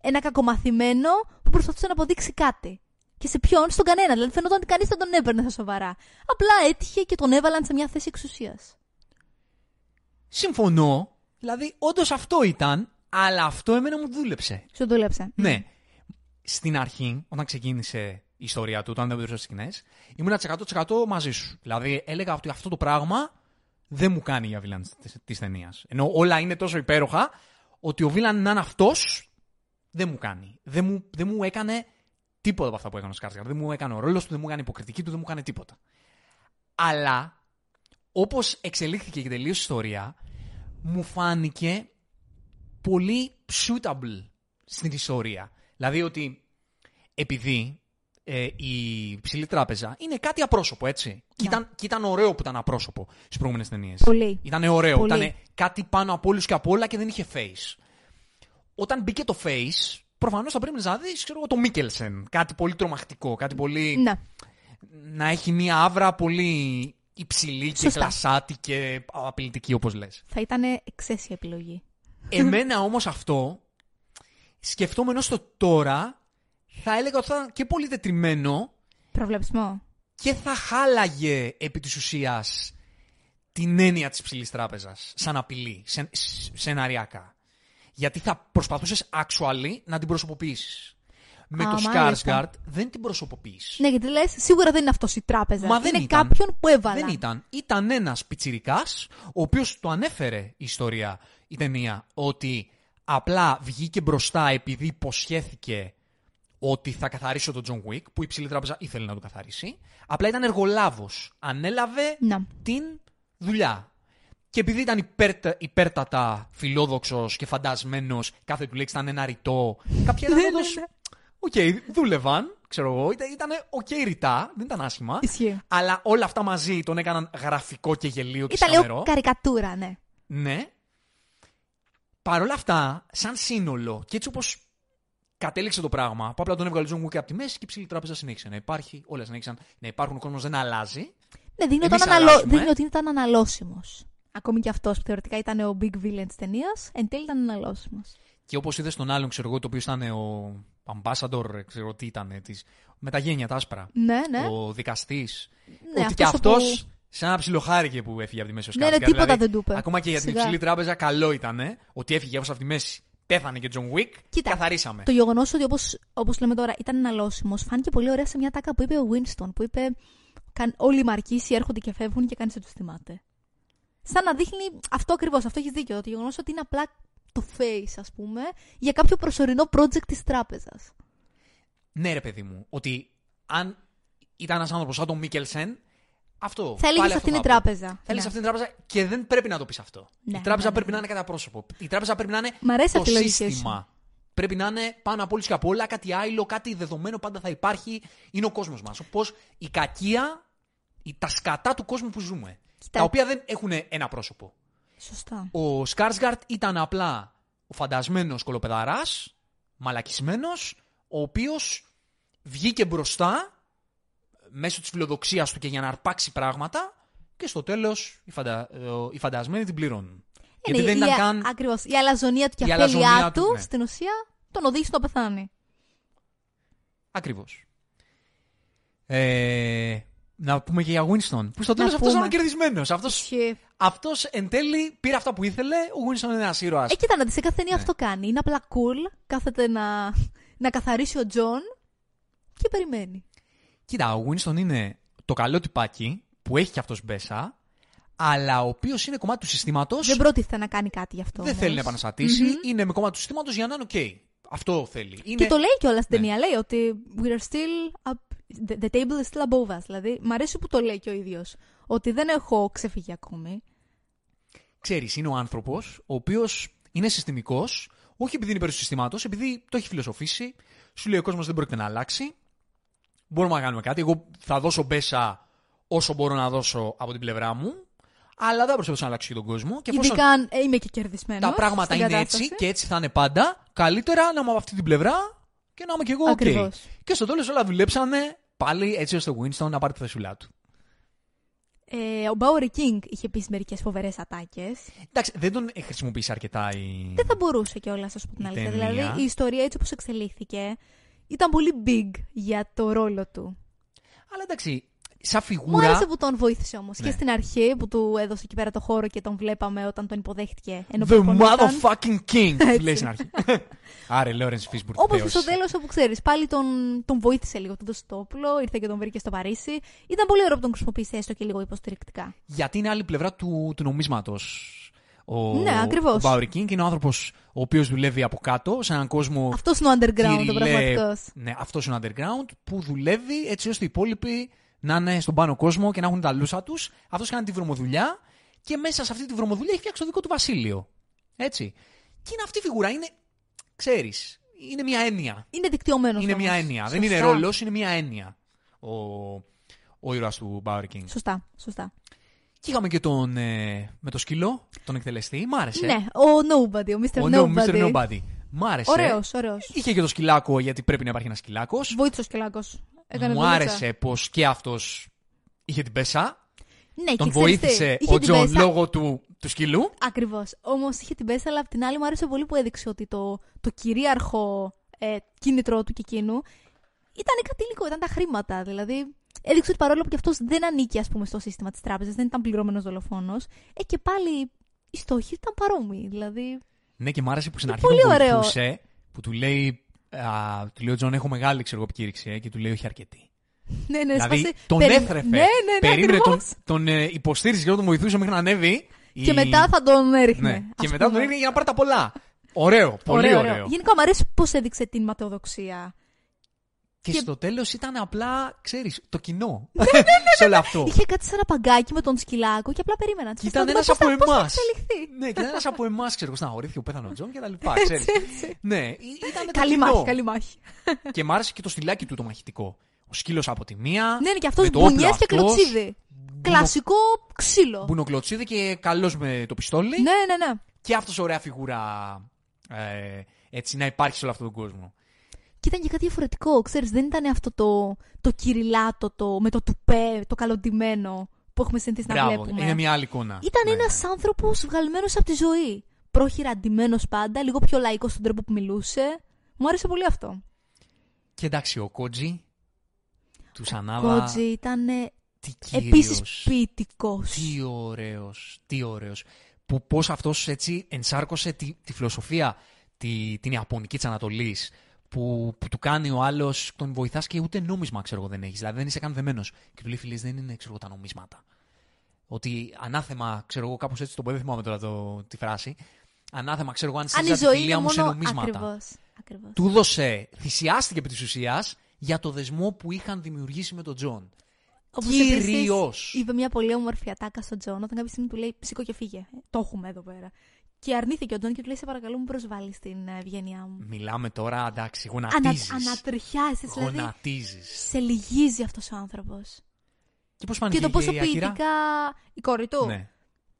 ένα κακομαθημένο που προσπαθούσε να αποδείξει κάτι. Και σε ποιον, στον κανένα. Δηλαδή, φαινόταν ότι κανείς δεν τον έπαιρνε στα σοβαρά. Απλά έτυχε και τον έβαλαν σε μια θέση εξουσίας. Συμφωνώ. Δηλαδή, όντως αυτό ήταν, αλλά αυτό εμένα μου δούλεψε. Σου δούλεψε. Ναι. Στην αρχή, όταν ξεκίνησε η ιστορία του, όταν δεν έδωσα σκηνές, ήμουν 100% μαζί σου. Δηλαδή, έλεγα ότι αυτό το πράγμα δεν μου κάνει για βίλαν της ταινίας. Ενώ όλα είναι τόσο υπέροχα, ότι ο βίλαν να είναι αυτός δεν μου κάνει. Δεν μου, δεν μου έκανε τίποτα από αυτά που έκανε ο Σκάρσγκαρντ. Δεν μου έκανε ο ρόλος του, δεν μου έκανε υποκριτική του, δεν μου έκανε τίποτα. Αλλά, όπως εξελίχθηκε και τελείωσε η ιστορία, μου φάνηκε πολύ suitable στην ιστορία. Δηλαδή ότι επειδή ε, η ψηλή τράπεζα είναι κάτι απρόσωπο, έτσι. Και, Ναι. ήταν, και ήταν ωραίο που ήταν απρόσωπο στις προηγούμενες ταινίες. Πολύ. Ήταν ωραίο. Πολύ. Ήταν κάτι πάνω από όλους και από όλα και δεν είχε face. Όταν μπήκε το face, προφανώς θα πρέπει να δει, ξέρω εγώ, το Μίκελσεν. Κάτι πολύ τρομακτικό. Κάτι πολύ. Ναι. να έχει μία άβρα πολύ υψηλή και Σωστά. κλασάτη και απειλητική, όπως λες. Θα ήταν εξαίσια επιλογή. Εμένα όμως αυτό, σκεφτόμενος στο τώρα, θα έλεγα ότι θα ήταν και πολύ τετριμένο Προβλεψμό. και θα χάλαγε επί της ουσίας την έννοια της ψηλής τράπεζας, σαν απειλή, σε, σ- σεναριακά. Γιατί θα προσπαθούσες actually να την προσωποποιήσεις. Με Α, το μάλιστα. Skarsgård δεν την προσωποποιείς. Ναι, γιατί λες, σίγουρα δεν είναι αυτός η τράπεζα. Μα δεν είναι ήταν. κάποιον που έβαλα. Δεν ήταν. Ήταν ένας πιτσιρικάς, ο οποίος το ανέφερε η ιστορία, η ταινία, ότι απλά βγήκε μπροστά επειδή υποσχέθηκε ότι θα καθαρίσει τον Τζον Wick, που η ψηλή τράπεζα ήθελε να το καθαρίσει. Απλά ήταν εργολάβος. Ανέλαβε Να. την δουλειά. Και επειδή ήταν υπέρτα, υπέρτατα φιλόδοξος και φαντασμένος, κάθε του λέξη ήταν ένα ρητό. Κάποια ήταν όντω. Οκ, δούλευαν, ξέρω εγώ. Ήταν, ήταν οκ ρητά, δεν ήταν άσχημα. Ισχύει. Αλλά όλα αυτά μαζί τον έκαναν γραφικό και γελοίο και Ήταν σαμερό. λίγο καρικατούρα, ναι. Ναι. Παρ' όλα αυτά, σαν σύνολο, και έτσι όπως κατέληξε το πράγμα, που απλά τον έβγαλε ο John Wick από τη μέση και η ψηλή τράπεζα συνέχισε να υπάρχει, όλα συνέχισαν να υπάρχουν, ο κόσμος δεν αλλάζει. Ναι, δίνει Εμείς όταν, αναλω... αλλάζουμε. δείχνει ότι ήταν αναλώσιμος. Ακόμη και αυτός που θεωρητικά ήταν ο big villain της ταινίας, εν τέλει ήταν αναλώσιμος. Και όπως είδες τον άλλον, ξέρω εγώ, το οποίο ήταν ο ambassador, ξέρω τι ήταν, της, με τα γένια τα άσπρα. Ναι, ναι. Ο δικαστής. ναι ότι και αυτός αυτό όπου- σαν ένα ψιλοχάρηκε που έφυγε από τη μέση ο Ναι, ναι, Skarsgård. τίποτα Δηλαδή, δεν του είπε. Ακόμα και για την Σιγά. υψηλή τράπεζα, καλό ήταν ότι έφυγε από τη μέση. Πέθανε και John Wick. Κοίτα, καθαρίσαμε. Το γεγονός ότι όπως όπως λέμε τώρα ήταν αναλώσιμος φάνηκε πολύ ωραία σε μια τάκα που είπε ο Winston. Που είπε «Καν- Όλοι οι μαρκίσοι έρχονται και φεύγουν και κανεί δεν τους θυμάται. Σαν να δείχνει αυτό ακριβώς. Αυτό έχεις δίκιο. Το γεγονός ότι είναι απλά το face, ας πούμε, για κάποιο προσωρινό project της τράπεζας. Ναι, ρε παιδί μου, ότι αν ήταν ένας άνθρωπος σαν τον Μίκελσεν, αυτό. Θα έλεγε πάλι αυτή αυτό είναι η θα πω. τράπεζα. Θα έλεγε Ναι. αυτή είναι η τράπεζα και δεν πρέπει να το πεις αυτό. Ναι, η τράπεζα ναι, ναι, πρέπει να ναι. είναι κατά πρόσωπο. Η τράπεζα πρέπει να είναι Μ' αρέσει το αυτή η λογική σου. σύστημα. Πρέπει να είναι πάνω απ' όλους και απ' όλα κάτι άλλο, κάτι δεδομένο πάντα θα υπάρχει. Είναι ο κόσμος μας. Όπως η κακία, η- τα σκατά του κόσμου που ζούμε. Κοίτα. Τα οποία δεν έχουν ένα πρόσωπο. Σωστά. Ο Σκάρσγκαρτ ήταν απλά ο φαντασμένος κολοπεδαράς, μαλακισμένος, ο οποίος βγήκε μπροστά μέσω της φιλοδοξίας του και για να αρπάξει πράγματα και στο τέλος οι, φαντα... ε, οι φαντασμένοι την πληρώνουν. Γιατί Είναι δεν η- ήταν η- καν... Ακριβώς. Η αλαζονία του και η η αφέλειά αλαζονία του, του, ναι. στην ουσία, τον οδήγησε στο να πεθάνει. Ακριβώς. Ε, να πούμε και για Winston, που στο τέλος αυτός πούμε. ήταν κερδισμένος. Αυτός, Ισχύει. αυτός εν τέλει πήρε αυτά που ήθελε, ο Winston είναι ένας ήρωας. Ε, κοίτα να δεις, σε κάθε ταινία Ναι. αυτό κάνει. Είναι απλά cool, κάθεται να, να καθαρίσει ο Τζον και περιμένει. Κοίτα, ο Winston είναι το καλό τυπάκι που έχει και αυτός μπέσα, αλλά ο οποίος είναι κομμάτι του συστήματος, Δεν προτίθεται να κάνει κάτι γι' αυτό. δεν όμως. θέλει να επαναστατήσει, είναι με κομμάτι του συστήματος για να είναι οκ. Αυτό θέλει. Είναι... Και το λέει κιόλας στην Ναι. ταινία. Λέει ότι we are still up, the, the table is still above us. Δηλαδή, μ' αρέσει που το λέει και ο ίδιος. Ότι δεν έχω ξεφύγει ακόμη. Ξέρεις, είναι ο άνθρωπος ο οποίος είναι συστημικός, όχι επειδή είναι υπέρ του συστήματος, επειδή το έχει φιλοσοφήσει, σου λέει ο κόσμος δεν πρόκειται να αλλάξει, μπορούμε να κάνουμε κάτι, εγώ θα δώσω μπέσα όσο μπορώ να δώσω από την πλευρά μου, αλλά δεν θα προσπαθήσω να αλλάξω και τον κόσμο. Και εφόσον Ειδικά αν ε, είμαι και κερδισμένος. τα πράγματα είναι έτσι και έτσι θα είναι πάντα, καλύτερα να είμαι από αυτή την πλευρά και να είμαι κι εγώ οκ. Ακριβώς. Και στο τέλος όλα δουλέψανε πάλι έτσι ώστε ο Winston να πάρει τη θεσούλα του. Ε, ο Bowery King είχε επίσης μερικές φοβερές ατάκες. Εντάξει, δεν τον χρησιμοποίησε αρκετά η... Δεν θα μπορούσε κιόλας, ας πω την Η αλήθεια. ταινία. Δηλαδή, η ιστορία έτσι όπως εξελίχθηκε ήταν πολύ big για το ρόλο του. Αλλά εντάξει, σαν Μου φιγούρα... άρεσε που τον βοήθησε όμως. Ναι. Και στην αρχή που του έδωσε εκεί πέρα το χώρο και τον βλέπαμε όταν τον υποδέχτηκε. Ενώ The προπονιόταν. motherfucking king! που λέει στην αρχή. Άρε, Λόρενς Fishburne. Όπως και θεός. στο τέλος, όπου ξέρεις, πάλι τον, τον βοήθησε λίγο. Του δώσε το όπλο, ήρθε και τον βρήκε στο Παρίσι. Ήταν πολύ ωραίο που τον χρησιμοποίησε έστω και λίγο υποστηρικτικά. Γιατί είναι άλλη πλευρά του, του νομίσματος. Ο, Ναι, ακριβώς. Ο Bowery King είναι ο άνθρωπος ο οποίος δουλεύει από κάτω, σε έναν κόσμο Αυτός είναι ο underground, ο κυριλέ- πραγματικός. Ναι, αυτός είναι ο underground που δουλεύει έτσι ώστε οι υπόλοιποι να είναι στον πάνω κόσμο και να έχουν τα λούσα τους. Αυτός κάνει τη βρωμοδουλειά και μέσα σε αυτή τη βρωμοδουλειά έχει φτιάξει το δικό του βασίλειο. Έτσι. Και είναι αυτή η φιγούρα. Είναι, ξέρεις, είναι μια έννοια. Είναι δικτυωμένος. Είναι μια έννοια. Δεν είναι ρόλος, είναι μια έννοια. Ο, ο ήρωας του Bowery King. Σωστά, σωστά. Και είχαμε και τον. Ε, με το σκύλο, τον εκτελεστή. Μ' άρεσε. Ναι, ο Nobody, ο Mr. Ο No, Nobody. Mr. Nobody. Μ' άρεσε. Ωραίος, ωραίος. Είχε και το σκυλάκο γιατί πρέπει να υπάρχει ένας σκυλάκος. Βοήθησε ο σκυλάκος. Μου άρεσε πως και αυτός είχε την μπέσα. Ναι, Τον και ξέρεις τι, βοήθησε είχε ο την Τζον μπέσα- λόγω του, του σκύλου. Ακριβώς. Όμως είχε την μπέσα, αλλά απ' την άλλη μου άρεσε πολύ που έδειξε ότι το, το κυρίαρχο ε, κίνητρό του και εκείνου ήταν κάτι υλικό, ήταν τα χρήματα. Δηλαδή, έδειξε ότι παρόλο που και αυτός δεν ανήκει, ας πούμε, στο σύστημα της τράπεζας, δεν ήταν πληρωμένος δολοφόνος, ε, και πάλι οι στόχοι ήταν παρόμοιοι. Δηλαδή, Ναι, και μ' άρεσε που στην αρχή πολύ τον ωραίο. βοηθούσε. Που του λέει, α, του λέει ο Τζον, έχω μεγάλη ξέρω, εγώ, επικήρυξη. ε, και του λέει, όχι αρκετή. ναι, ναι, δηλαδή σπάσε- τον περι- έθρεφε. Ναι, ναι, ναι, Περίμενε, τον, ακριβώς. τον ε, υποστήριζε και τον βοηθούσε μέχρι να ανέβει. Και η- μετά θα τον έριχνε. Ναι. ας Και μετά τον πούμε. έριχνε για να πάρει τα πολλά. Ωραίο, πολύ ωραίο. Γενικά μου αρέσει πώς έδειξε την ματαιοδοξία. Και, Και- στο τέλος ήταν απλά, ξέρεις, το κοινό. Ναι, σε όλο αυτό. Είχε κάτι σαν ένα παγκάκι με τον σκυλάκο και απλά περίμενα. Και ήταν ένας πώς θα- από πώς θα εμάς. εξελιχθεί. ναι, και ήταν ένας από εμάς, ξέρω εγώ, στεναχωρήθηκε πέθανε ο Τζον και τα λοιπά. ξέρεις. έτσι. ναι, ήταν το Καλή κοινό. μάχη, καλή μάχη. Και μ' άρεσε και το στυλάκι του το μαχητικό. Ο σκύλος από τη μία. Ναι, ναι, και αυτός με το όπλο μπουνιές και αυτός, κλωτσίδι. Κλασικό ξύλο. Μπουνοκλωτσίδι και καλός με το πιστόλι. Ναι, ναι, ναι. Και αυτός ωραία φιγούρα ε, έτσι να υπάρχει σε όλο αυτόν τον κόσμο. Και ήταν και κάτι διαφορετικό. Ξέρεις, δεν ήταν αυτό το, το κυριλάτο το, με το τουπέ, το καλοντυμένο που έχουμε συνηθίσει να Μπράβο, βλέπουμε. είναι μια άλλη εικόνα. Ήταν Ναι, ένας ναι. άνθρωπος βγαλμένος από τη ζωή. Πρόχειρα αντιμένος πάντα, λίγο πιο λαϊκός στον τρόπο που μιλούσε. Μου άρεσε πολύ αυτό. Και εντάξει, ο Κότζι τους Σανάβα. Κότζι ήταν Τι κύριος, επίσης ποιητικός. Τι ωραίος, τι ωραίος. Που πώς αυτός έτσι ενσάρκωσε τη, τη φιλοσοφία τη, την Ιαπωνική της Ανατολής. Που, που του κάνει ο άλλος, τον βοηθάς και ούτε νόμισμα ξέρω εγώ δεν έχεις. Δηλαδή δεν είσαι καν δεμένος. Και του λέει φίλες δεν είναι ξέρω εγώ τα νομίσματα. Ότι ανάθεμα, ξέρω εγώ κάπως έτσι το πω, δεν θυμάμαι τώρα το, τη φράση. Ανάθεμα, ξέρω εγώ αν Αν η σύζα τη ζωή φιλία είναι μου σε μόνο νομίσματα. ακριβώς. ακριβώς. Του δώσε, θυσιάστηκε επί της ουσίας για το δεσμό που είχαν δημιουργήσει με τον Τζον. Όπως Κυρίως. επίσης είπε μια πολύ όμορφη ατάκα στον Τζον όταν κάποια στιγμή του λέει Σήκω και φύγε. Ε, Το έχουμε εδώ πέρα. Και αρνήθηκε ο Τζον και του λέει: Σε παρακαλώ, μου προσβάλλεις την ε, ευγένειά μου. Μιλάμε τώρα, εντάξει, Ανα, γονατίζεις. ανατριχιάζεις, δηλαδή. Γονατίζεις. Σε λυγίζει αυτός ο άνθρωπος. Και πώς Και φάνηκε το πόσο η Ακύρα; ποιητικά. Η κόρη του. Ναι.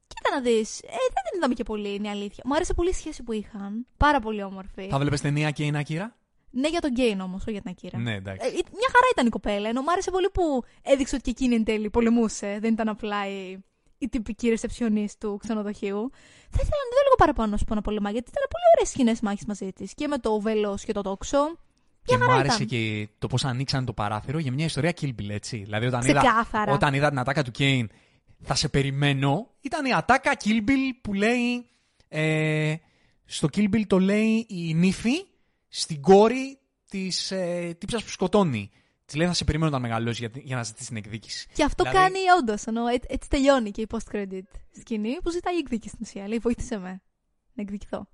Κοίτα να δεις. Ε, δεν την είδαμε και πολύ, είναι η αλήθεια. Μου άρεσε πολύ η σχέση που είχαν. Πάρα πολύ όμορφη. Θα βλέπεις ταινία και είναι Ακύρα; Ναι, για τον Γκέιν όμως, όχι για την Ακύρα. Ναι, εντάξει. Ε, μια χαρά ήταν η κοπέλα, ενώ μου άρεσε πολύ που έδειξε ότι και εκείνη εν τέλει πολεμούσε. Δεν ήταν απλά η, η τυπική ρεσεψιονίστ του ξενοδοχείου. Θα ήθελα να δω λίγο παραπάνω να σου πω ένα πολεμά, γιατί ήταν πολύ ωραίες σκηνές μάχης μαζί της. Και με το βέλος και το τόξο. Και Μια μου χαρά άρεσε ήταν. και το πώς ανοίξαν το παράθυρο για μια ιστορία Kill Bill, έτσι. Δηλαδή όταν είδα, Ξεκάθαρα. όταν είδα την ατάκα του Κέιν, θα σε περιμένω, ήταν η ατάκα Kill Bill που λέει, ε, στο Kill Bill το λέει η νύφη στην κόρη της ε, τύψας που σκοτώνει. Της λέει θα σε περιμένω όταν μεγαλώσεις για, για να ζητήσεις την εκδίκηση. Και αυτό Δηλαδή- κάνει όντως. Ενώ έτσι, έτσι τελειώνει και η post-credit σκηνή που ζητάει εκδίκηση στην ουσία. Λέει βοήθησε με να εκδικηθώ.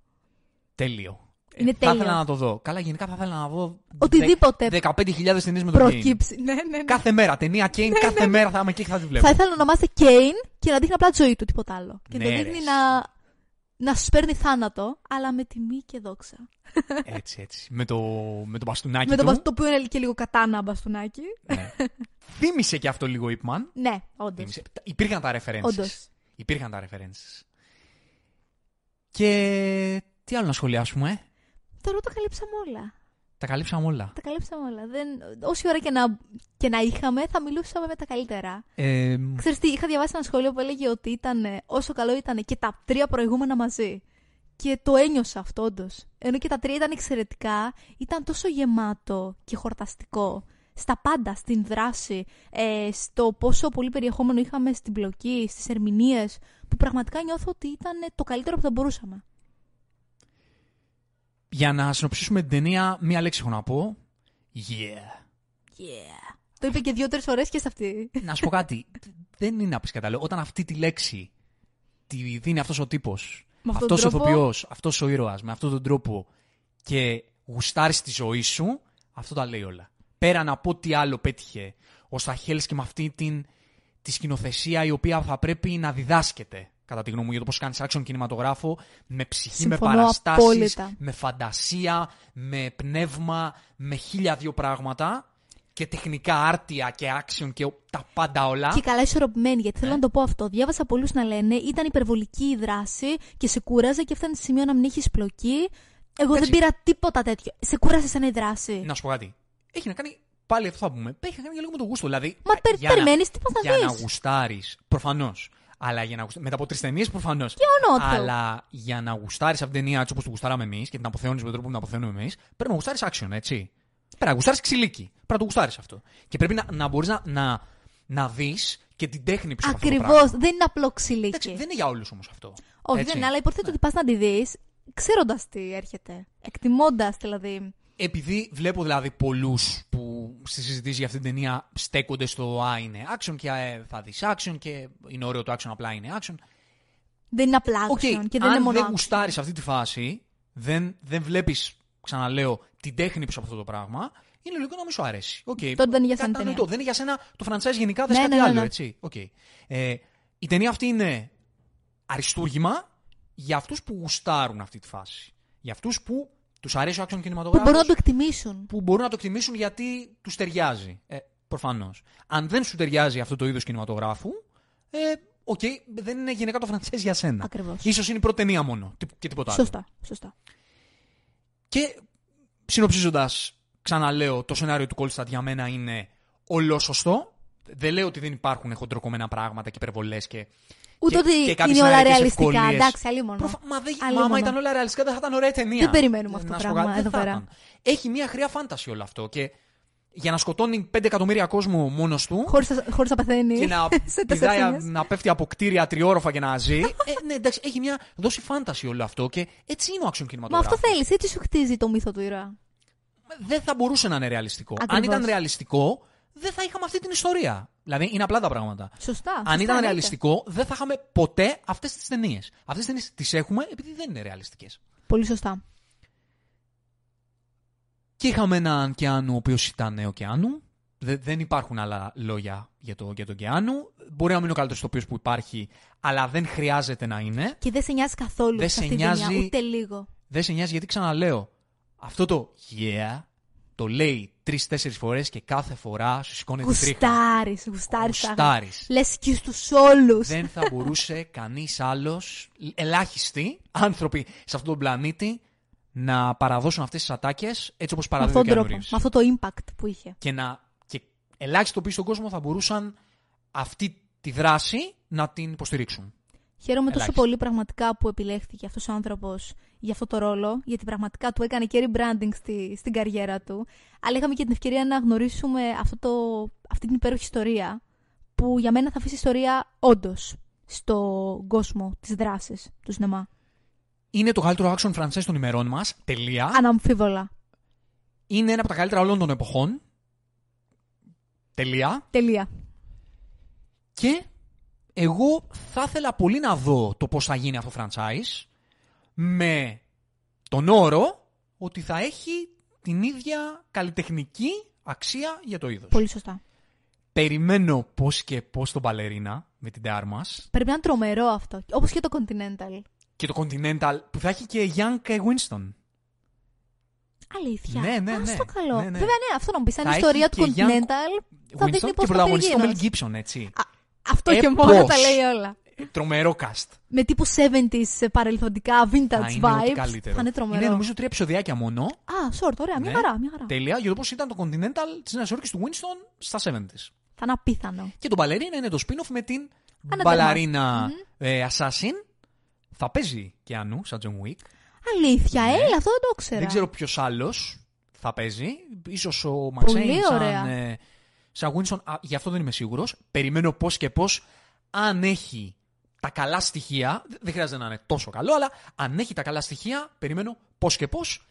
Τέλειο. Είναι θα τέλειο. ήθελα να το δω. Καλά, γενικά θα ήθελα να δω. Οτιδήποτε 15.000 ταινίες με τον Kane. προκύψει. Ναι, ναι, ναι. Κάθε μέρα. Ταινία Kane, κάθε μέρα θα είμαι εκεί και θα τη βλέπω. Θα ήθελα να ονομάζεται Κέιν και να δείχνει απλά τη ζωή του, τίποτα άλλο. Και Ναι, το ρε, δείχνει εσύ. να, να σου παίρνει θάνατο, αλλά με τιμή και δόξα. Έτσι, έτσι. Με το, με το μπαστούνάκι με το, του. μπασ- το οποίο είναι και λίγο κατάνα μπαστούνάκι. Ναι. Θύμησε και αυτό λίγο Ip Man. ναι, όντως. Θύμισε. Υπήρχαν τα references. Όντως. Υπήρχαν τα references. Και τι άλλο να σχολιάσουμε, ε; Τώρα τα καλύψαμε όλα. Τα καλύψαμε όλα. Τα καλύψαμε όλα. Δεν... Όση ώρα και να, και να είχαμε, θα μιλούσαμε με τα καλύτερα. Ε, Ξέρεις τι, είχα διαβάσει ένα σχόλιο που έλεγε ότι ήταν όσο καλό ήταν και τα τρία προηγούμενα μαζί. Και το ένιωσα αυτό, όντως. Ενώ και τα τρία ήταν εξαιρετικά, ήταν τόσο γεμάτο και χορταστικό. Στα πάντα, στην δράση, ε, στο πόσο πολύ περιεχόμενο είχαμε στην πλοκή, στις ερμηνείες, που πραγματικά νιώθω ότι ήταν το καλύτερο που θα μπορούσαμε. Για να συνοψίσουμε την ταινία, μία λέξη έχω να πω. Yeah. Yeah. Το είπε και δύο-τρεις φορές και σε αυτή. να σου πω κάτι. Δεν είναι να πει κατά λέω. Όταν αυτή τη λέξη τη δίνει αυτός ο τύπος, Με αυτόν τον αυτός ο τρόπο. ηθοποιός, αυτός ο ήρωας, με αυτόν τον τρόπο και γουστάρει τη ζωή σου, αυτό τα λέει όλα. Πέραν από ό,τι άλλο πέτυχε ο Σταχέλ και με αυτή την, τη σκηνοθεσία η οποία θα πρέπει να διδάσκεται, κατά τη γνώμη μου, για το πώς κάνεις action κινηματογράφο, με ψυχή, Συμφωνώ με παραστάσεις, απόλυτα. με φαντασία, με πνεύμα, με χίλια δύο πράγματα και τεχνικά άρτια και action και ο- τα πάντα όλα. Και καλά ισορροπημένη, γιατί θέλω Ναι. να το πω αυτό. Διάβασα πολλούς να λένε ήταν υπερβολική η δράση και σε κούραζε και φτάνει σε σημείο να μην έχεις πλοκή. Εγώ δεν Εντάξει. πήρα τίποτα τέτοιο. Σε κούρασε σαν η δράση. Να σου πω κάτι. Έχει να κάνει. Πάλι αυτό θα πούμε. Έχει να κάνει και λίγο με το γούστο. Δηλαδή, Μα περι- για να- περιμένεις τι πας να Για να δεις. γουστάρεις. Προφανώς. Αλλά για να γουστάρεις, μετά από τρεις ταινίες προφανώς. ονόθω. Αλλά για να γουστάρεις αυτή την ταινία έτσι όπως τη γουστάραμε εμείς και την αποθεώνεις με τον τρόπο που την αποθεώνουμε εμείς, πρέπει να γουστάρεις action, έτσι. Πρέπει να γουστάρεις ξυλίκι. Πρέπει να το γουστάρεις αυτό. Και πρέπει να, να μπορείς να, να, να δεις και την τέχνη πίσω από αυτό το Ακριβώς. πράγμα. Δεν είναι απλό ξυλίκι. Εντάξει, δεν είναι για όλους όμως αυτό. Όχι, Έτσι. δεν είναι, αλλά υποθέτω ότι πας να τη δεις ξέροντας τι έρχεται. Εκτιμώντας δηλαδή. Επειδή βλέπω δηλαδή πολλούς που στη συζήτηση για αυτή την ταινία στέκονται στο Α είναι action και ε, θα δεις action και είναι ωραίο το action, απλά είναι action. Δεν είναι απλά OK, action και δεν αν είναι μόνο δεν action. γουστάρεις αυτή τη φάση, δεν, δεν βλέπεις, ξαναλέω, την τέχνη πίσω από αυτό το πράγμα, είναι λογικό να μην σου αρέσει. Okay. Τότε δεν είναι για σένα η Κατανοητό. ταινία. Δεν είναι για σένα το franchise γενικά, δεν Ναι, κάτι ναι, ναι, άλλο, ναι. έτσι. Okay. Ε, η ταινία αυτή είναι αριστούργημα για αυτούς που γουστάρουν αυτή τη φάση. Για αυτούς που τους αρέσει ο action Που κινηματογράφος μπορούν να το εκτιμήσουν. που μπορούν να το εκτιμήσουν γιατί τους ταιριάζει. Ε, Προφανώς. Αν δεν σου ταιριάζει αυτό το είδος κινηματογράφου, ε, οκ, δεν είναι γενικά το franchise για σένα. Ακριβώς. Ίσως είναι η πρώτη ταινία μόνο τί- και τίποτα άλλο. Σωστά, σωστά. Και συνοψίζοντας, ξαναλέω, το σενάριο του Kolstad για μένα είναι ολόσωστο. Δεν λέω ότι δεν υπάρχουν χοντροκομμένα πράγματα και υπερβολές και. Ούτε και- ότι και κάποιες είναι όλα σεναριακές ρεαλιστικά. ευκολίες. Εντάξει, αλλήμον. Προφα... Μα, δεν... Άλλη Μα άμα μόνο. ήταν όλα ρεαλιστικά δεν θα ήταν ωραία ταινία. Δεν περιμένουμε αυτό Να το σου πω πράγμα κάτι, δεν εδώ θα πέρα. ήταν. Έχει μια χρειά φάνταση όλο αυτό. Και για να σκοτώνει 5 εκατομμύρια κόσμο μόνος του Χωρίς, να- χωρίς να πεθαίνει. και να, σε πηδάει, τέσσερις μήνες. να πέφτει από κτίρια τριόροφα και να ζει. ε, ναι, εντάξει, έχει μια δώσει φάνταση όλο αυτό και έτσι είναι ο action Μα κινηματογράφος. αυτό θέλεις, έτσι σου χτίζει το μύθο του ήρωα. δεν θα μπορούσε να είναι ρεαλιστικό. Αν Ακριβώς. ήταν ρεαλιστικό, δεν θα είχαμε αυτή την ιστορία. Δηλαδή, είναι απλά τα πράγματα. Σωστά. Αν σωστά, ήταν εννοείται. ρεαλιστικό, δεν θα είχαμε ποτέ αυτές τις ταινίες. Αυτές τις ταινίες τις έχουμε επειδή δεν είναι ρεαλιστικές. Πολύ σωστά. Και είχαμε έναν Κιάνου ο οποίος ήταν ο Κιάνου. Δε- δεν υπάρχουν άλλα λόγια για, το, για τον Κιάνου. Μπορεί να μην είναι ο καλύτερος τοπίο που υπάρχει, αλλά δεν χρειάζεται να είναι. Και δεν σε νοιάζει καθόλου Δεν σε σε αυτή τη ταινία, νοιάζει- ούτε λίγο. Δεν σε νοιάζει γιατί ξαναλέω. Αυτό το yeah το λέει τρει-τέσσερι φορές και κάθε φορά σου σηκώνει την τρίχα. Γουστάρεις, γουστάρεις. Γουστάρεις. Λες και στους όλους. δεν θα μπορούσε κανείς άλλος, ελάχιστοι άνθρωποι σε αυτόν τον πλανήτη, να παραδώσουν αυτές τις ατάκες έτσι όπως με παραδίδει ο αυτόν τον Keanu τρόπο. Reeves. Με αυτό το impact που είχε. Και, να, και ελάχιστοι τοποί στον κόσμο θα μπορούσαν αυτή τη δράση να την υποστηρίξουν. Χαίρομαι τόσο Ελάχιστα. πολύ πραγματικά που επιλέχθηκε αυτός ο άνθρωπος για αυτό το ρόλο, γιατί πραγματικά του έκανε και rebranding στη, στην καριέρα του. Αλλά είχαμε και την ευκαιρία να γνωρίσουμε αυτό το, αυτή την υπέροχη ιστορία, που για μένα θα αφήσει ιστορία όντως στον κόσμο της δράσης του σινεμά. Είναι το καλύτερο action franchise των ημερών μας, τελεία. Αναμφίβολα. Είναι ένα από τα καλύτερα όλων των εποχών, τελεία. Τελεία. Και εγώ θα ήθελα πολύ να δω το πώς θα γίνει αυτό το franchise με τον όρο ότι θα έχει την ίδια καλλιτεχνική αξία για το είδος. Πολύ σωστά. Περιμένω πώς και πώς τον Παλερίνα με την Τάρμας Πρέπει να είναι τρομερό αυτό. Όπως και το Continental. και το Continental που θα έχει και Young Winston. Αλήθεια. Ναι, ναι, Α, ναι. στο καλό. Ναι, ναι. Βέβαια, ναι, αυτό να μου πεις. Αν η Θα ιστορία έχει του και Young Continental θα δείχνει Winston πώς και πρωταγωνιστή το Mel πρωταγωνιστή. Gibson, έτσι. Αυτό Ε, και μόνο πώς; τα λέει όλα. Ε, Τρομερό cast. Με τύπου 70s παρελθοντικά Θα vintage είναι ό,τι vibes. καλύτερο. Θα είναι τρομερό. Είναι νομίζω τρία επεισοδιάκια μόνο. Α, short, ωραία. Μια Ναι. χαρά, μια χαρά. Τέλεια για το πώς ήταν το Continental της Νέας Υόρκης του Winston στα 70s. Θα είναι απίθανο. Και το Μπαλερίνα είναι το spin-off με την Ανά μπαλαρίνα ε, Assassin. Θα παίζει και Ανού, σαν John Wick. Αλήθεια, Ναι. έλα, αυτό δεν το ήξερα. Δεν ξέρω ποιος άλλος θα παίζει. Ίσως ο Πολύ Μαξέιν σαν, ωραία. ε, σαν Winston. Α, γι' αυτό δεν είμαι σίγουρος. Περιμένω πώς και πώς, αν έχει τα καλά στοιχεία. Δεν χρειάζεται να είναι τόσο καλό, αλλά αν έχει τα καλά στοιχεία, περιμένω πώς και πώς.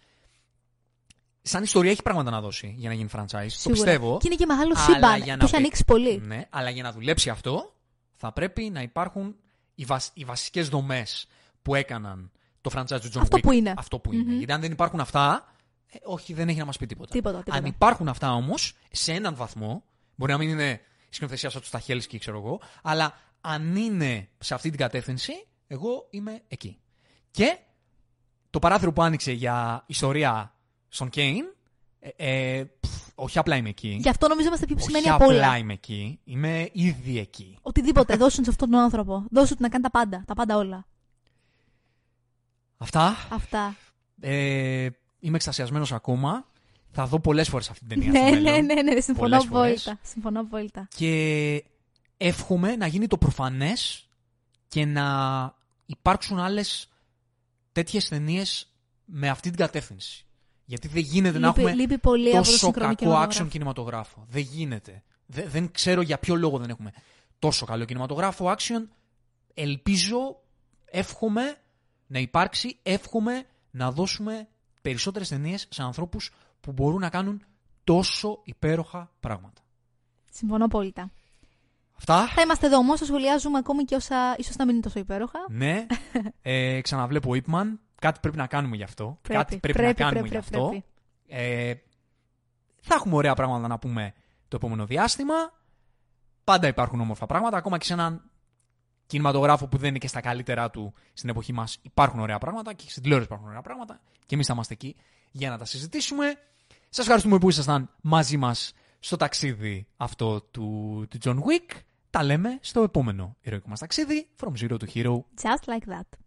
Σαν ιστορία έχει πράγματα να δώσει για να γίνει franchise. Το Σίγουρα. πιστεύω. Και είναι και μεγάλο Αλλά σύμπαν. για να Το έχει πει- ανοίξει πολύ. Ναι, αλλά για να δουλέψει αυτό, θα πρέπει να υπάρχουν οι, βασ... οι βασικές δομές που έκαναν το franchise του John Αυτό Wick. που είναι. Αυτό που είναι. Γιατί αν δεν υπάρχουν αυτά, ε, όχι, δεν έχει να μας πει τίποτα. Τίποτα, τίποτα. Αν υπάρχουν αυτά όμως, σε έναν βαθμό, μπορεί να μην είναι η σκηνοθεσία σαν τους Σταχέλσκι, ξέρω εγώ, αλλά αν είναι σε αυτή την κατεύθυνση, εγώ είμαι εκεί. Και το παράθυρο που άνοιξε για ιστορία στον Κέιν, ε, ε, πφ, όχι απλά είμαι εκεί. Γι' αυτό νομίζω είμαστε πιο ψημένοι Όχι από απλά όλα. είμαι εκεί. Είμαι ήδη εκεί. Οτιδήποτε, δώσουν σε αυτόν τον άνθρωπο. Δώσουν του να κάνει τα πάντα. Τα πάντα όλα. Αυτά. Αυτά. Ε, είμαι εξτασιασμένο ακόμα. Θα δω πολλές φορές αυτή την ταινία. Ναι, στο ναι, μέλλον. ναι, ναι, συμφωνώ Πολλές φορές. απόλυτα. Συμφωνώ απόλυτα. Και εύχομαι να γίνει το προφανές και να υπάρξουν άλλες τέτοιες ταινίες με αυτή την κατεύθυνση. Γιατί δεν γίνεται να Λείπει, έχουμε λείπει πολύ από το τόσο σύγχρονο κακό action κινηματογράφο. κινηματογράφο. Δεν γίνεται. Δε- δεν ξέρω για ποιο λόγο δεν έχουμε τόσο καλό κινηματογράφο action. Ελπίζω, εύχομαι να υπάρξει, εύχομαι να δώσουμε περισσότερες ταινίες σε ανθρώπους που μπορούν να κάνουν τόσο υπέροχα πράγματα. Συμφωνώ απόλυτα. Αυτά. Θα είμαστε εδώ όμως, θα σχολιάζουμε ακόμη και όσα ίσως να μην είναι τόσο υπέροχα. ναι. Ε, ξαναβλέπω Ipman. Κάτι πρέπει να κάνουμε γι' αυτό. Κάτι πρέπει, να πρέπει, κάνουμε πρέπει, γι' αυτό. πρέπει. Ε, θα έχουμε ωραία πράγματα να πούμε το επόμενο διάστημα. Πάντα υπάρχουν όμορφα πράγματα. Ακόμα και σε έναν κινηματογράφο που δεν είναι και στα καλύτερά του στην εποχή μας υπάρχουν ωραία πράγματα και στην τηλεόραση υπάρχουν ωραία πράγματα. Και εμείς θα είμαστε εκεί για να τα συζητήσουμε. Σας ευχαριστούμε που ήσασταν μαζί μας στο ταξίδι αυτό του, του John Wick. Τα λέμε στο επόμενο ηρωικό μας ταξίδι From Zero to Hero. Just like that.